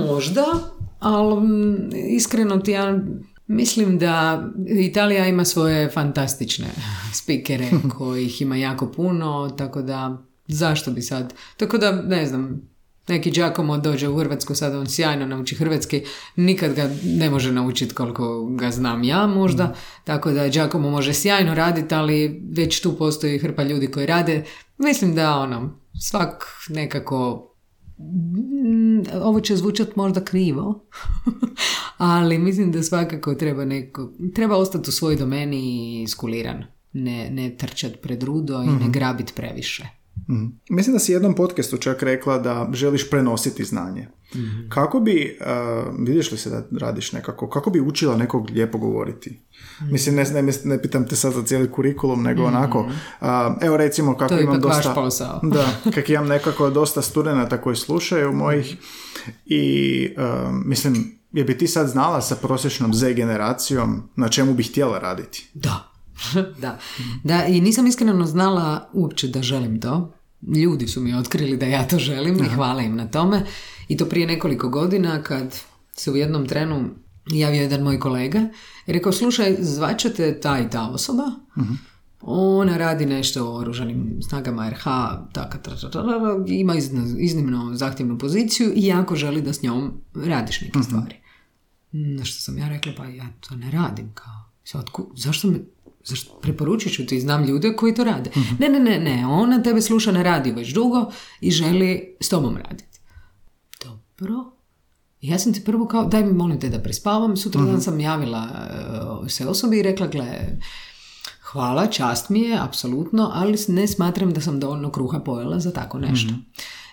možda, ali iskreno ti ja mislim da Italija ima svoje fantastične spikere kojih ima jako puno, tako da zašto bi sad, tako da ne znam, neki Giacomo dođe u Hrvatsku, sad on sjajno nauči hrvatski, nikad ga ne može naučiti koliko ga znam ja možda, tako da Giacomo može sjajno raditi, ali već tu postoji hrpa ljudi koji rade. Mislim da ono, svak nekako ovo će zvučat možda krivo, ali mislim da svakako treba neko, treba ostati u svojoj domeni iskuliran, ne, ne trčat pred rudo i ne grabit previše. Mhm. Mislim da si jednom podcastu čak rekla da želiš prenositi znanje. Kako bi, uh, vidiš li se da radiš nekako, kako bi učila nekog lijepo govoriti? Mislim, ne, ne, ne pitam te sad za cijeli kurikulum, nego onako, uh, evo recimo kako To imam dosta... posao. Da, kako imam nekako dosta studenata koji slušaju mojih i uh, mislim, je bi ti sad znala sa prosječnom Z generacijom na čemu bi htjela raditi? Da. da. Da, i nisam iskreno znala uopće da želim to. Ljudi su mi otkrili da ja to želim i hvala im na tome. I to prije nekoliko godina kad se u jednom trenu javio jedan moj kolega i rekao, slušaj, zvaćete ta i ta osoba, ona radi nešto o oružanim snagama RH, taka, ima iznimno, iznimno zahtjevnu poziciju i jako želi da s njom radiš neke stvari. Na što sam ja rekla, pa ja to ne radim kao. Sad, ku- zašto me, zašto, preporučit ću ti, znam ljude koji to rade. Ne, ne, ne, ne, ona tebe sluša na radiju već dugo i želi s tobom raditi. Dobro. Ja sam ti prvo kao, daj mi molim te da prespavam, sutra dan sam javila e, se osobi i rekla, gle, hvala, čast mi je, apsolutno, ali ne smatram da sam dovoljno kruha pojela za tako nešto.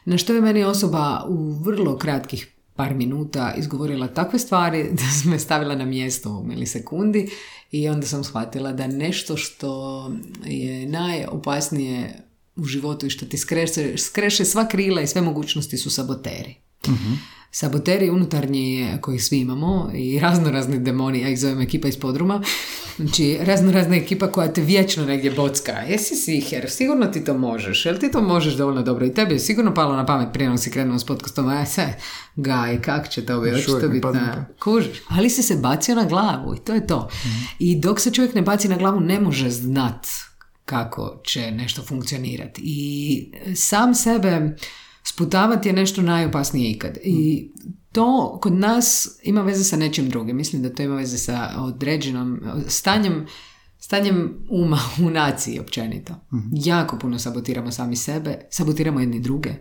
Na što je meni osoba u vrlo kratkih par minuta izgovorila takve stvari da sam me stavila na mjesto u milisekundi i onda sam shvatila da nešto što je najopasnije u životu i što ti skreše, skreše sva krila i sve mogućnosti su saboteri. Saboteri unutarnji koji svi imamo i razno razni demoni, ja ih zovem ekipa iz podruma, znači razno razna ekipa koja te vječno negdje bocka. Jesi siher, sigurno ti to možeš, jel ti to možeš dovoljno dobro? I tebi je sigurno palo na pamet prije nego si krenuo s podcastom, a se, gaj, kak će to biti, to biti na... Kužiš, ali si se bacio na glavu i to je to. I dok se čovjek ne baci na glavu ne može znat kako će nešto funkcionirati. I sam sebe sputavati je nešto najopasnije ikad. I to kod nas ima veze sa nečim drugim. Mislim da to ima veze sa određenom stanjem stanjem uma u naciji općenito. Jako puno sabotiramo sami sebe, sabotiramo jedni druge,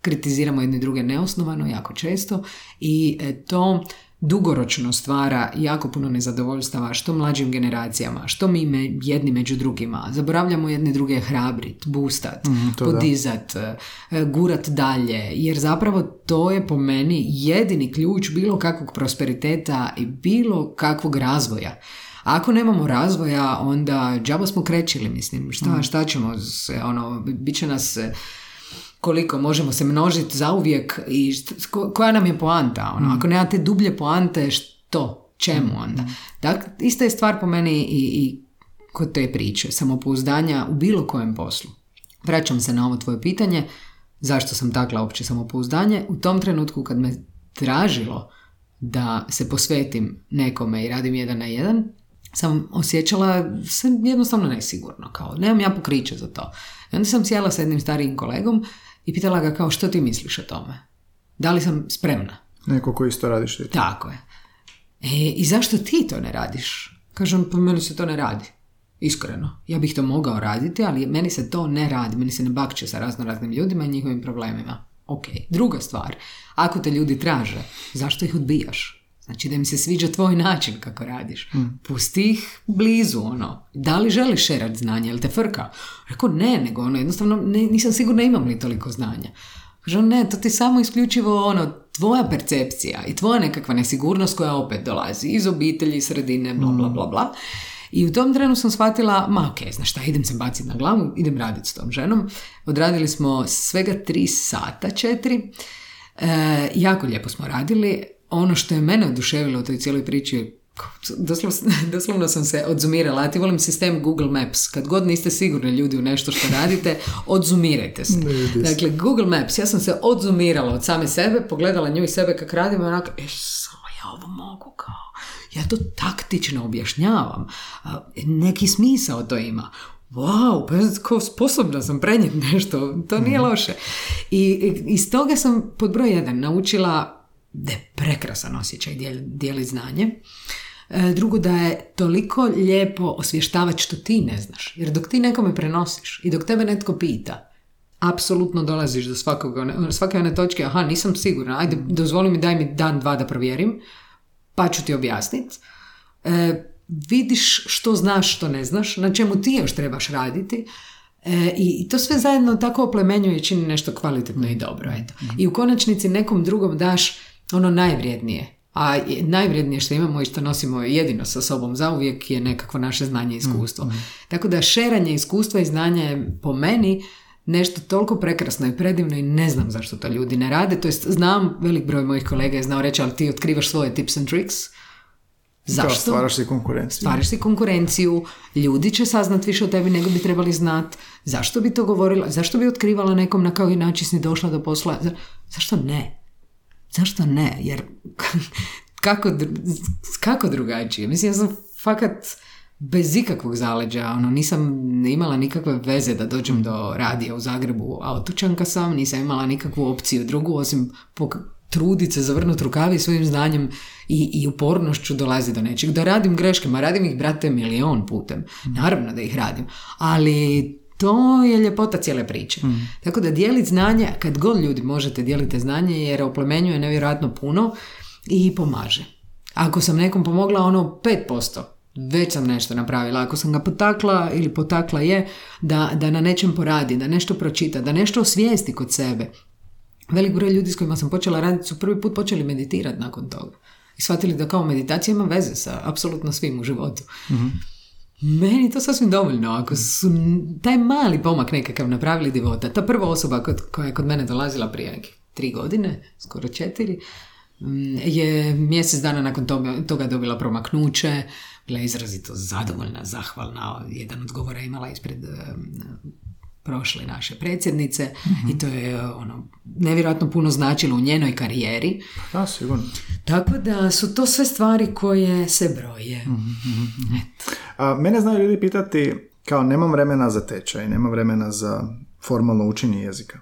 kritiziramo jedni druge neosnovano, jako često i e, to dugoročno stvara jako puno nezadovoljstava što mlađim generacijama, što mi me, jedni među drugima. Zaboravljamo jedne druge hrabrit, boostat, mm, podizat, e, gurat dalje, jer zapravo to je po meni jedini ključ bilo kakvog prosperiteta i bilo kakvog razvoja. Ako nemamo razvoja, onda džaba smo krećili, mislim, šta, mhm. šta ćemo, se, ono, bit će nas koliko možemo se množiti zauvijek i koja nam je poanta. Ono? Mm. Ako nemate dublje poante, što? Čemu mm. onda? Dakle, ista je stvar po meni i, i kod te priče, samopouzdanja u bilo kojem poslu. Vraćam se na ovo tvoje pitanje, zašto sam takla opće samopouzdanje. U tom trenutku kad me tražilo da se posvetim nekome i radim jedan na jedan, sam osjećala se jednostavno nesigurno, kao nemam ja pokriće za to. I onda sam sjela sa jednim starijim kolegom i pitala ga kao što ti misliš o tome? Da li sam spremna? Neko ko isto radiš ti. Tako je. E, I zašto ti to ne radiš? Kažem, pa meni se to ne radi. Iskreno. Ja bih to mogao raditi, ali meni se to ne radi. Meni se ne bakće sa razno raznim ljudima i njihovim problemima. Ok. Druga stvar. Ako te ljudi traže, zašto ih odbijaš? Znači da im se sviđa tvoj način kako radiš. Mm. Pusti ih blizu, ono. Da li želiš šerat znanje, ili te frka? Rekao ne, nego ono, jednostavno ne, nisam sigurna imam li toliko znanja. Kaže ne, to ti samo isključivo ono, tvoja percepcija i tvoja nekakva nesigurnost koja opet dolazi iz obitelji, sredine, bla, bla, bla, bla. I u tom trenu sam shvatila, ma ok, znaš šta, idem se baciti na glavu, idem raditi s tom ženom. Odradili smo svega tri sata, četiri. E, jako lijepo smo radili ono što je mene oduševilo u toj cijeloj priči Doslovno, doslovno sam se odzumirala, a ti volim sistem Google Maps. Kad god niste sigurni ljudi u nešto što radite, odzumirajte se. Dakle, Google Maps, ja sam se odzumirala od same sebe, pogledala nju i sebe kak radim i onako, e, samo ja ovo mogu kao, ja to taktično objašnjavam. Neki smisao to ima. Wow, pa kao sposobna sam prenijeti nešto, to nije mhm. loše. I iz toga sam pod broj jedan naučila da je prekrasan osjećaj dijeli, znanje. E, drugo, da je toliko lijepo osvještavati što ti ne znaš. Jer dok ti nekome prenosiš i dok tebe netko pita, apsolutno dolaziš do svakog, svake one točke, aha, nisam sigurna, ajde, dozvoli mi, daj mi dan, dva da provjerim, pa ću ti objasniti. E, vidiš što znaš, što ne znaš, na čemu ti još trebaš raditi, E, I to sve zajedno tako oplemenjuje i čini nešto kvalitetno i dobro. Eto. I u konačnici nekom drugom daš ono najvrijednije. A najvrijednije što imamo i što nosimo jedino sa sobom zauvijek je nekakvo naše znanje i iskustvo. Mm, Tako da šeranje iskustva i znanja je po meni nešto toliko prekrasno i predivno i ne znam zašto to ljudi ne rade. To jest, znam, velik broj mojih kolega je znao reći, ali ti otkrivaš svoje tips and tricks. Zašto? stvaraš si konkurenciju. Stvaraš si konkurenciju, ljudi će saznat više o tebi nego bi trebali znat. Zašto bi to govorila? Zašto bi otkrivala nekom na koji način si došla do posla? Zašto ne? Zašto ne? Jer kako, kako drugačije? Mislim, ja sam fakat bez ikakvog zaleđa, ono, nisam imala nikakve veze da dođem do radija u Zagrebu, autočanka sam, nisam imala nikakvu opciju drugu, osim trudit se, zavrnuti rukavi svojim znanjem i, i upornošću dolazi do nečeg. Da radim greške, ma radim ih, brate, milion putem. Naravno da ih radim. Ali to je ljepota cijele priče. Mm. Tako da dijeliti znanje, kad god ljudi možete dijeliti znanje jer oplemenjuje nevjerojatno puno i pomaže. Ako sam nekom pomogla ono 5%, već sam nešto napravila. Ako sam ga potakla ili potakla je da, da na nečem poradi, da nešto pročita, da nešto osvijesti kod sebe. Velik broj ljudi s kojima sam počela raditi su prvi put počeli meditirati nakon toga. I shvatili da kao meditacija ima veze sa apsolutno svim u životu. mm meni to sasvim dovoljno. Ako su taj mali pomak nekakav napravili divota, ta prva osoba kod, koja je kod mene dolazila prije tri godine, skoro četiri, je mjesec dana nakon toga, toga dobila promaknuće, bila izrazito zadovoljna, zahvalna. Jedan od govora imala ispred prošle naše predsjednice i to je ono, nevjerojatno puno značilo u njenoj karijeri. Da, sigurno. Tako da su to sve stvari koje se broje. A, mene znaju ljudi pitati kao nemam vremena za tečaj, nemam vremena za formalno učenje jezika.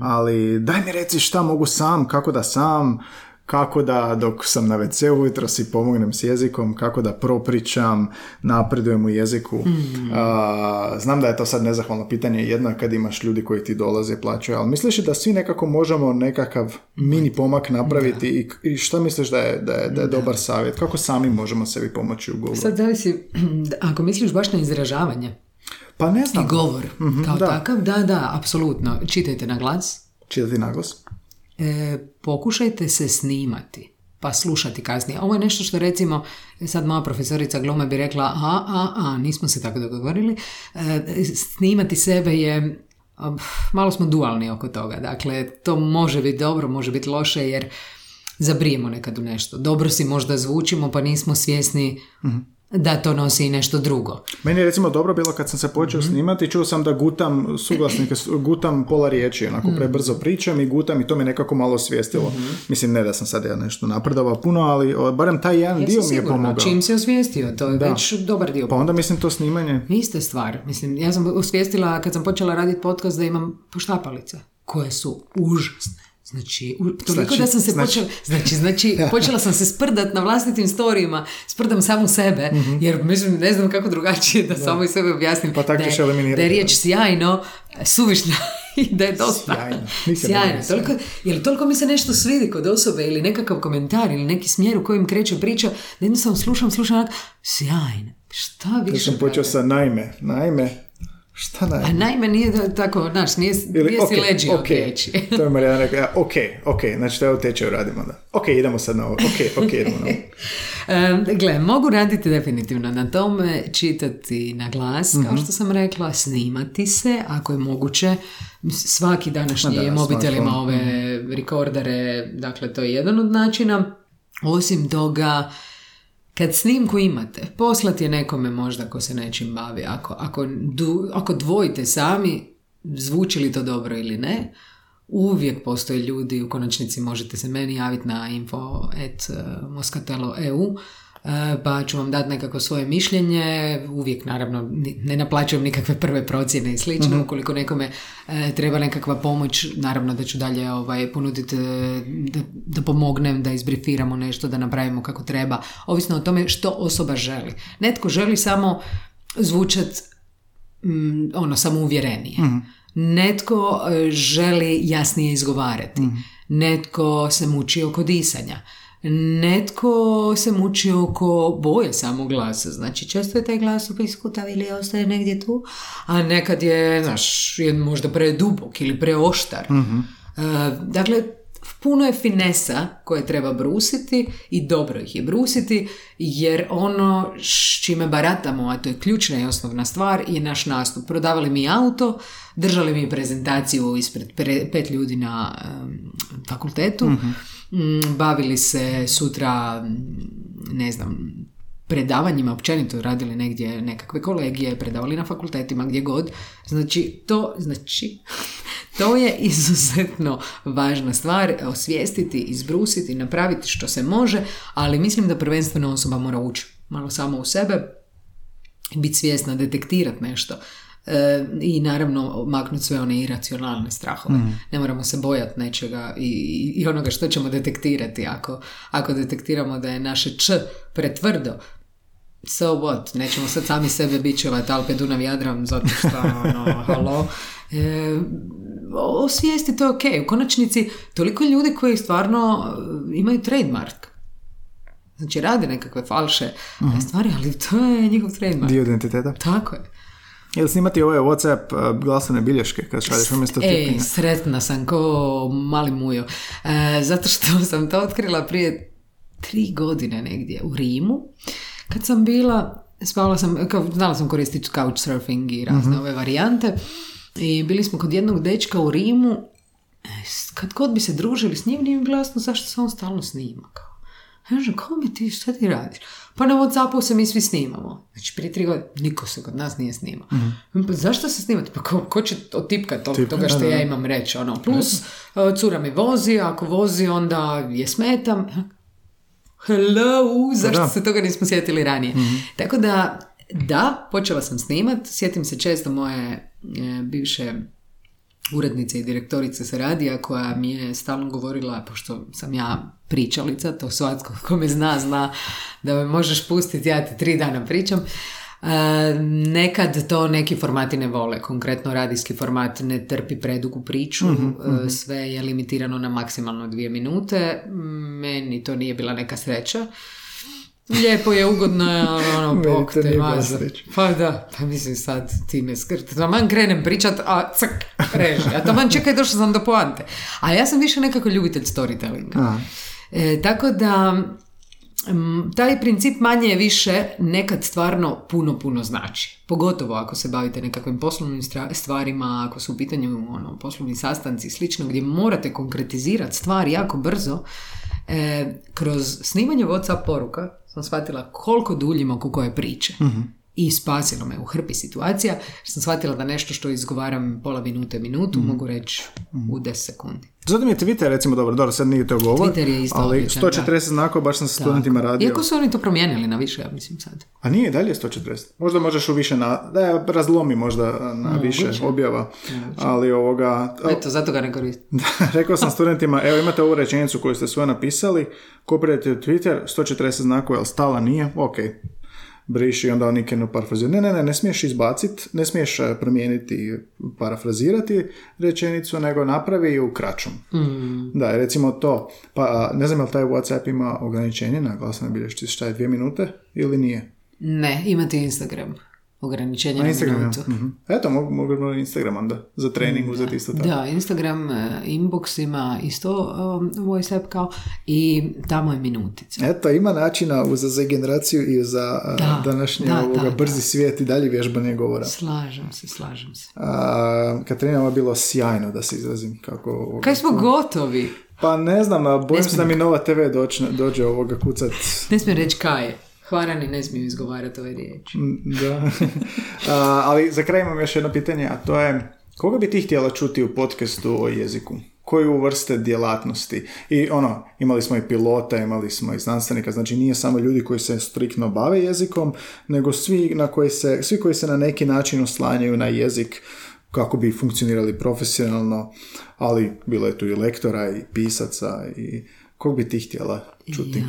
Ali daj mi reci šta mogu sam, kako da sam, kako da dok sam na WC ujutro si pomognem s jezikom, kako da propričam, napredujem u jeziku. A, znam da je to sad nezahvalno pitanje, jedno je kad imaš ljudi koji ti dolaze i plaćaju, ali misliš da svi nekako možemo nekakav mini pomak napraviti i, i šta misliš da je, da je, da je dobar savjet? Kako sami možemo sebi pomoći u govoru? Sad zavisi, ako misliš baš na izražavanje Pa ne znam. i govor kao da. takav, da, da, apsolutno. Čitajte na glas, Čitati naglas? E, pokušajte se snimati pa slušati kasnije. Ovo je nešto što recimo, sad moja profesorica glume bi rekla, a, a, a, nismo se tako dogovorili. E, snimati sebe je, malo smo dualni oko toga. Dakle, to može biti dobro, može biti loše, jer zabrijemo nekad u nešto. Dobro si možda zvučimo, pa nismo svjesni da to nosi i nešto drugo. Meni je recimo dobro bilo kad sam se počeo Mhm. snimati, čuo sam da gutam suglasnike, gutam pola riječi, onako Mhm. prebrzo pričam i gutam i to mi nekako malo osvijestilo. Mislim, ne da sam sad ja nešto napredovao puno, ali o, barem taj jedan Jesi dio mi je pomogao. Čim se osvijestio, to je Da. već dobar dio Pa onda mislim to snimanje. Ista stvar. Mislim, ja sam osvijestila kad sam počela raditi podcast da imam poštapalice koje su užasne. Znači, u- toliko Znači, da sam se znači. počela, znači, znači, počela sam se sprdat na vlastitim storijima, sprdam samu sebe, jer mislim, ne znam kako drugačije da samo i sebe objasnim. Pa tako da, ćeš je, eliminirati, da je da. riječ sjajno, suvišna i da je dosta. Sjajno. Nisam Sjajno. Toliko, jer toliko mi se nešto svidi kod osobe ili nekakav komentar ili neki smjer u kojem kreće priča, da jednostavno slušam, slušam, onak, sjajno. Šta Ja više? sam počeo sa naime. Naime, šta A naime? naime nije da, tako, znaš, nije, nije si ok, leđio ok. riječi. to je Marijana rekla, ja, ok, ok, znači to je u tečaju radimo da. Ok, idemo sad na ovo, ok, ok, idemo na ovo. Um, gle, mogu raditi definitivno na tome, čitati na glas, kao Mhm. što sam rekla, snimati se, ako je moguće. Svaki današnji da, mobitel ima smartphone, ove rekordere, dakle to je jedan od načina. Osim toga, kad snimku imate, poslati je nekome možda ko se nečim bavi. Ako, ako, du- ako dvojite sami, zvuči li to dobro ili ne, uvijek postoje ljudi, u konačnici možete se meni javiti na info.moskatelo.eu pa ću vam dati nekako svoje mišljenje, uvijek naravno ne naplaćujem nikakve prve procjene i slično, ukoliko nekome e, treba nekakva pomoć, naravno da ću dalje ovaj, ponuditi e, da, da pomognem, da izbrifiramo nešto, da napravimo kako treba, ovisno o tome što osoba želi. Netko želi samo zvučat mm, ono samouvjerenije. Netko e, želi jasnije izgovarati. Netko se muči oko disanja. Netko se muči oko boje samog glasa. Znači, često je taj glas upiskutav ili ostaje negdje tu, a nekad je, znaš, je možda predubok ili preoštar. E, dakle, puno je finesa koje treba brusiti i dobro ih je brusiti jer ono s čime baratamo, a to je ključna i osnovna stvar, je naš nastup. Prodavali mi auto, držali mi prezentaciju ispred pre- pet ljudi na em, fakultetu, mm, bavili se sutra, mm, ne znam, predavanjima općenito radili negdje nekakve kolegije, predavali na fakultetima gdje god. Znači to, znači, to je izuzetno važna stvar, osvijestiti, izbrusiti, napraviti što se može, ali mislim da prvenstveno osoba mora ući malo samo u sebe, biti svjesna, detektirati nešto. E, I naravno maknuti sve one iracionalne strahove. Ne moramo se bojati nečega i, i onoga što ćemo detektirati. Ako, ako detektiramo da je naše č pretvrdo, so what, nećemo sad sami sebe bićevati Alpe, Dunav, Jadran, zato što, ono, halo. E, osvijesti to je ok. U konačnici, toliko ljudi koji stvarno e, imaju trademark. Znači, rade nekakve falše stvari, ali to je njihov trademark. Dio identiteta. Tako je. Ili snimati ove Whatsapp uh, glasovne bilješke kad šalješ umjesto Ej, tipinga. sretna sam ko mali mujo. E, zato što sam to otkrila prije tri godine negdje u Rimu. Kad sam bila, spavala sam, kao, znala sam koristiti couchsurfing i razne ove varijante. I bili smo kod jednog dečka u Rimu E, kad god bi se družili s njim, nije mi glasno zašto se on stalno snima. Kao. Ja kažem, kao mi ti, šta ti radiš? Pa na Whatsappu se mi svi snimamo. Znači, prije tri godine niko se kod nas nije snimao. Pa zašto se snimate? Pa ko, ko će otipkat to, Tipka, toga što da, da. ja imam reći? Ono, plus, uh, cura mi vozi, ako vozi, onda je smetam. Hello, zašto Da. se toga nismo sjetili ranije? Tako da, da, počela sam snimat, sjetim se često moje e, bivše urednice i direktorice sa radija koja mi je stalno govorila, pošto sam ja pričalica, to svatko ko me zna, zna da me možeš pustiti, ja ti tri dana pričam. E, nekad to neki formati ne vole, konkretno radijski format ne trpi predugu priču, e, sve je limitirano na maksimalno dvije minute, meni to nije bila neka sreća. Lijepo je, ugodno je, ali ono, Meni bog to te nije. Pa da, pa mislim sad ti me skrt. Taman krenem pričat, a ck, reži. A taman čekaj, došla sam do poante. A ja sam više nekako ljubitelj storytellinga. E, tako da, taj princip manje je više nekad stvarno puno, puno znači. Pogotovo ako se bavite nekakvim poslovnim stvarima, ako su u pitanju ono, poslovni sastanci i slično, gdje morate konkretizirati stvari jako brzo, e, kroz snimanje Whatsapp poruka sam shvatila koliko duljim oko koje priče. I spasilo me u hrpi situacija, jer sam shvatila da nešto što izgovaram pola minute, minutu, mogu reći u 10 sekundi. Zato mi je Twitter recimo dobro, dobro, sad nije to govor, Twitter je isto ali odličan, 140 znakova baš sam sa studentima radio. Iako su oni to promijenili na više, ja mislim sad. A nije dalje 140. Možda možeš u više na, da je razlomi možda na više objava, ali ovoga, Eto, zato ga ne koristim. Da, rekao sam studentima, evo imate ovu rečenicu koju ste sve napisali, kopirajte u Twitter, 140 znakova, ali stala nije, ok, briši, onda oni krenu parafrazirati. Ne, ne, ne, ne smiješ izbaciti, ne smiješ eh, promijeniti, parafrazirati rečenicu, nego napravi ju kraćom. Da, recimo to, pa ne znam je li taj Whatsapp ima ograničenje na glasnoj bilješci, šta je, dvije minute ili nije? Ne, imate Instagram. Ograničenje na, Na Instagram, minutu. ja. Mhm. Eto, mogu, mogu na Instagram onda, za trening uzeti isto tako. Da, Instagram e, inbox ima isto um, voice app kao i tamo je minutica. Eto, ima načina za, za generaciju i za a, Da, današnji da, ovoga da, brzi da. svijet i dalje vježbanje govora. Slažem se, slažem se. A, Katarina, ovo je bilo sjajno da se izrazim kako... ovoga- Kaj smo gotovi? Pa ne znam, bojim se da mi Nova TV dođe, dođe ovoga kucat. Ne smijem reći kaj je. Hvarani ne smiju izgovarati ove riječi. Da. A, ali za kraj imam još jedno pitanje, a to je koga bi ti htjela čuti u podcastu o jeziku? Koju vrste djelatnosti? I ono, imali smo i pilota, imali smo i znanstvenika, znači nije samo ljudi koji se striktno bave jezikom, nego svi, na koji se, svi koji se na neki način oslanjaju na jezik kako bi funkcionirali profesionalno, ali bilo je tu i lektora i pisaca i kog bi ti htjela čuti?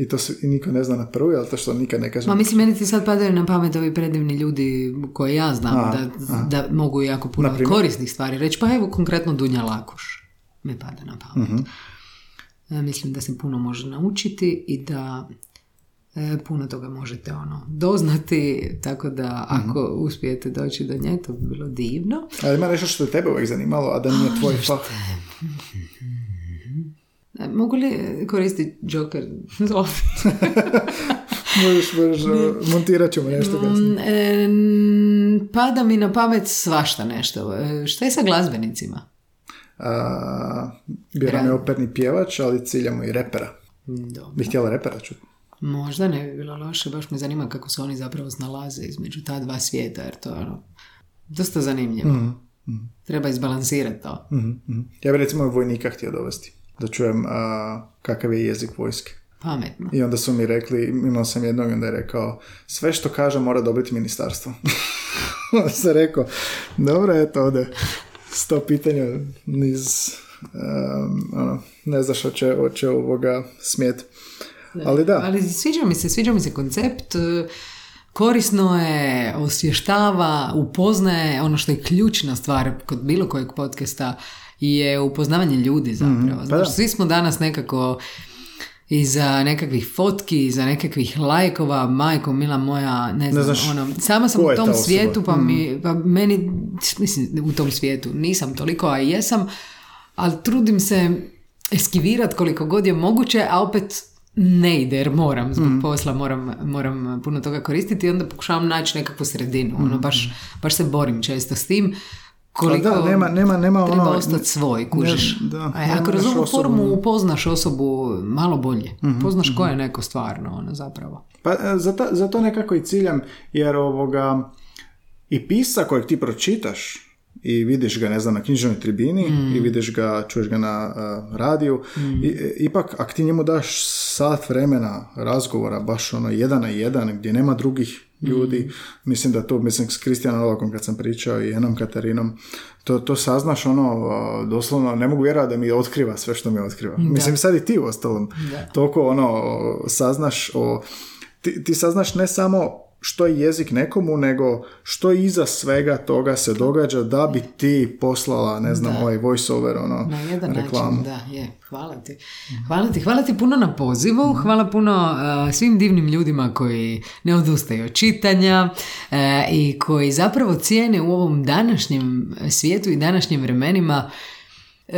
I to se, i niko ne zna na prvu, ali to što nikad ne kažem. Ma mislim, meni ti sad padaju na pamet ovi predivni ljudi koje ja znam A, da, da mogu jako puno Na primjer? korisnih stvari reći. Pa evo konkretno Dunja Lakuš me pada na pamet. E, mislim da se puno može naučiti i da e, puno toga možete ono doznati, tako da Mhm. ako uspijete doći do nje, to bi bilo divno. Ali ima nešto što je tebe uvijek zanimalo, a da nije tvoj fah. E, Mogu li koristiti Joker? Možeš, možeš, montirat ćemo nešto kasnije. Mm, e, n- pada mi na pamet svašta nešto. E, Šta je sa glazbenicima? A, bio nam je operni pjevač, ali ciljamo i repera. Dobro. Bih htjela repera čuti. Možda ne bi bilo loše, baš me zanima kako se oni zapravo snalaze između ta dva svijeta, jer to je ono, dosta zanimljivo. Treba izbalansirati to. Mhm, mhm. Ja bih recimo vojnika htio dovesti. Da čujem a, kakav je jezik vojske. Pametno. I onda su mi rekli, imao sam jednog i onda je rekao, sve što kaže mora dobiti ministarstvo. onda sam rekao, dobro, eto, ode sto pitanja niz, um, ono, ne znaš hoće, hoće ovoga smijet. Ali da, Ali sviđa mi se, sviđa mi se koncept. e, Korisno je, osvještava, upoznaje ono što je ključna stvar kod bilo kojeg podcasta je upoznavanje ljudi zapravo. pa Znaš, da. svi smo danas nekako iza nekakvih fotki, iza nekakvih lajkova, majko mila moja, ne znam, znaš ono, sama sam u tom svijetu, pa, mi, pa meni, mislim, u tom svijetu nisam toliko, a jesam, ali trudim se eskivirat koliko god je moguće, a opet ne ide jer moram, zbog posla moram, moram puno toga koristiti i onda pokušavam naći nekakvu sredinu. Ono, baš, baš se borim često s tim. Koliko da, nema, nema, nema treba ono... ostati svoj, kužiš. Ne, da, A ako kroz ovu formu upoznaš osobu malo bolje. Mhm, Poznaš ko je neko stvarno, ono, zapravo. Pa e, za, ta- za to nekako i ciljam, jer ovoga, i pisa kojeg ti pročitaš i vidiš ga, ne znam, na knjižnoj tribini i vidiš ga, čuješ ga na e, radiju, i, e, ipak, ako ti njemu daš sat vremena razgovora, baš ono jedan na jedan, gdje nema drugih ljudi, mislim da to, mislim s Kristijanom Novakom kad sam pričao i Enom Katarinom, to, to saznaš ono, a, doslovno, ne mogu vjerovati da mi otkriva sve što mi otkriva. Mislim, sad i ti u ostalom, toliko ono, saznaš o, ti, ti saznaš ne samo što je jezik nekomu, nego što iza svega toga se događa da bi ti poslala, ne znam, ovaj voiceover, ono, Na jedan reklamu. način, da, je. Hvala ti. Hvala ti. Hvala ti puno na pozivu, hvala puno uh, svim divnim ljudima koji ne odustaju od čitanja uh, i koji zapravo cijene u ovom današnjem svijetu i današnjim vremenima uh,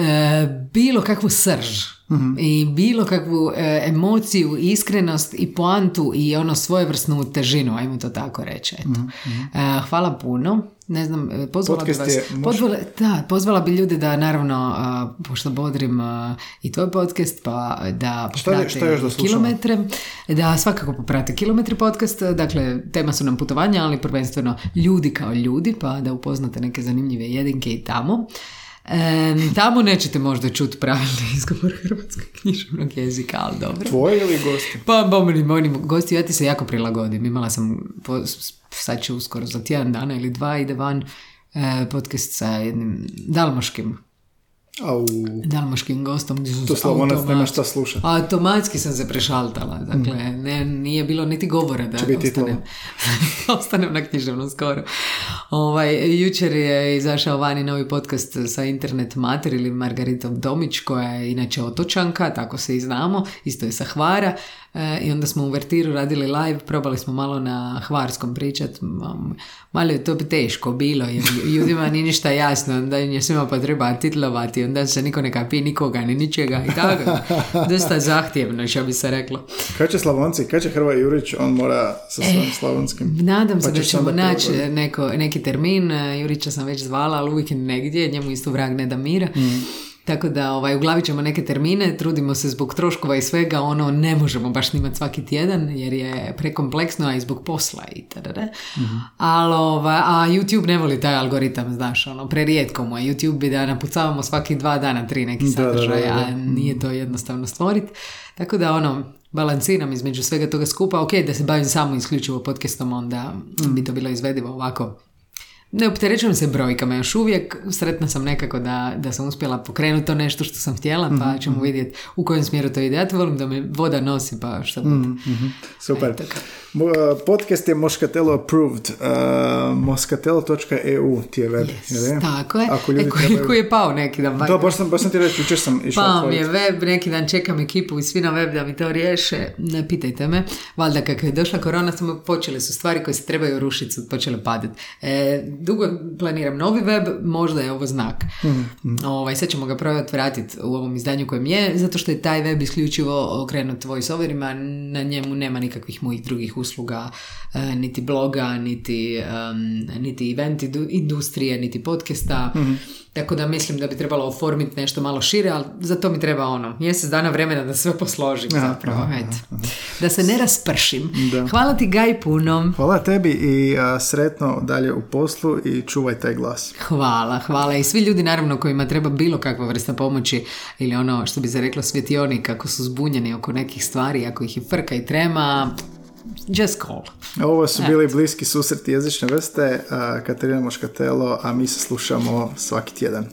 bilo kakvu srž i bilo kakvu uh, emociju, iskrenost i poantu i ono svojevrsnu težinu, ajmo to tako reći. Eto. Uh, hvala puno. Ne znam, uh, pozvala bi vas, je mož- pozvala, da, pozvala bi ljude da naravno, a, pošto bodrim a, i tvoj podcast, pa da Šta je- poprate šta da slušamo? kilometre, da svakako poprate kilometri podcast, dakle tema su nam putovanja, ali prvenstveno ljudi kao ljudi, pa da upoznate neke zanimljive jedinke i tamo. Em, tamo nećete možda čuti pravilni izgovor hrvatskog književnog jezika, ali dobro. Tvoj ili gosti? Pa, bomeni, mojni gosti, ja ti se jako prilagodim. Imala sam, po, sad će uskoro za tjedan dana ili dva ide van e, podcast sa jednim dalmoškim, Au, dalmoškim gostom. gdje sam to slavonac automat- nema šta slušati. Automatski sam se prešaltala, dakle, ne, nije bilo niti govora da ostanem, ostanem na književnom skoro. Ovaj, jučer je izašao vani novi podcast sa internet mater ili Margaritom Domić, koja je inače otočanka, tako se i znamo, isto je sa Hvara, e, i onda smo u Vertiru radili live, probali smo malo na hvarskom pričat, malo je to teško bilo, jer ljudima nije ništa jasno, onda im je svima potreba titlovati, onda se niko ne kapi nikoga, ni ničega i tako. Dosta zahtjevno, što bi se reklo. Kad će Slavonci, kad će Hrvoje Jurić, on mora sa svojim slavonskim. Nadam se Pa da ćemo naći prilagoditi. neko, neki termin. E, Jurića sam već zvala, ali uvijek je negdje, njemu isto vrag ne da mira. Mm. Tako da ovaj, uglavit ćemo neke termine, trudimo se zbog troškova i svega, ono ne možemo baš snimati svaki tjedan jer je prekompleksno, a i zbog posla i tada. Mhm. Ali, ovaj, a YouTube ne voli taj algoritam, znaš, ono, prerijetko mu je. YouTube bi da napucavamo svaki dva dana tri neki sadržaj, a nije to jednostavno stvoriti. Tako da ono, balansiram između svega toga skupa. Ok, da se bavim samo isključivo podcastom, onda bi to bilo izvedivo ovako. Ne opterećujem se brojkama još uvijek. Sretna sam nekako da, da sam uspjela pokrenuti to nešto što sam htjela, pa ćemo vidjeti u kojem smjeru to ide. Ja to volim da me voda nosi, pa šta bude. Super. Kako. Mo- uh, Podcast je Moscatello approved. Uh, moscatello.eu ti je web. je li? Tako je. Ako ljudi e, koji, trebaju- koji je pao neki dan. Da, baš sam, baš sam ti reći, jučer sam išla Pa mi je web, neki dan čekam ekipu i svi na web da mi to riješe. Ne pitajte me. Valjda kako je došla korona, samo počele su stvari koje se trebaju rušiti, su počele padati. E, dugo planiram novi web, možda je ovo znak. Ovaj, sad ćemo ga probati vratiti u ovom izdanju kojem je, zato što je taj web isključivo okrenut voiceoverima, na njemu nema nikakvih mojih drugih usluga, e, niti bloga, niti, niti event industrije, niti podcasta. Tako da mislim da bi trebalo oformiti nešto malo šire, ali za to mi treba ono, mjesec dana vremena da sve posložim zapravo. eto. Da se ne raspršim. Da. Hvala ti Gaj puno. Hvala tebi i a, sretno dalje u poslu i čuvaj taj glas. Hvala, hvala. I svi ljudi naravno kojima treba bilo kakva vrsta pomoći ili ono što bi se reklo svjetionik kako su zbunjeni oko nekih stvari, ako ih je frka i trema, just call. Ovo su bili bliski susreti jezične vrste, Katarina Moškatelo, a mi se slušamo svaki tjedan.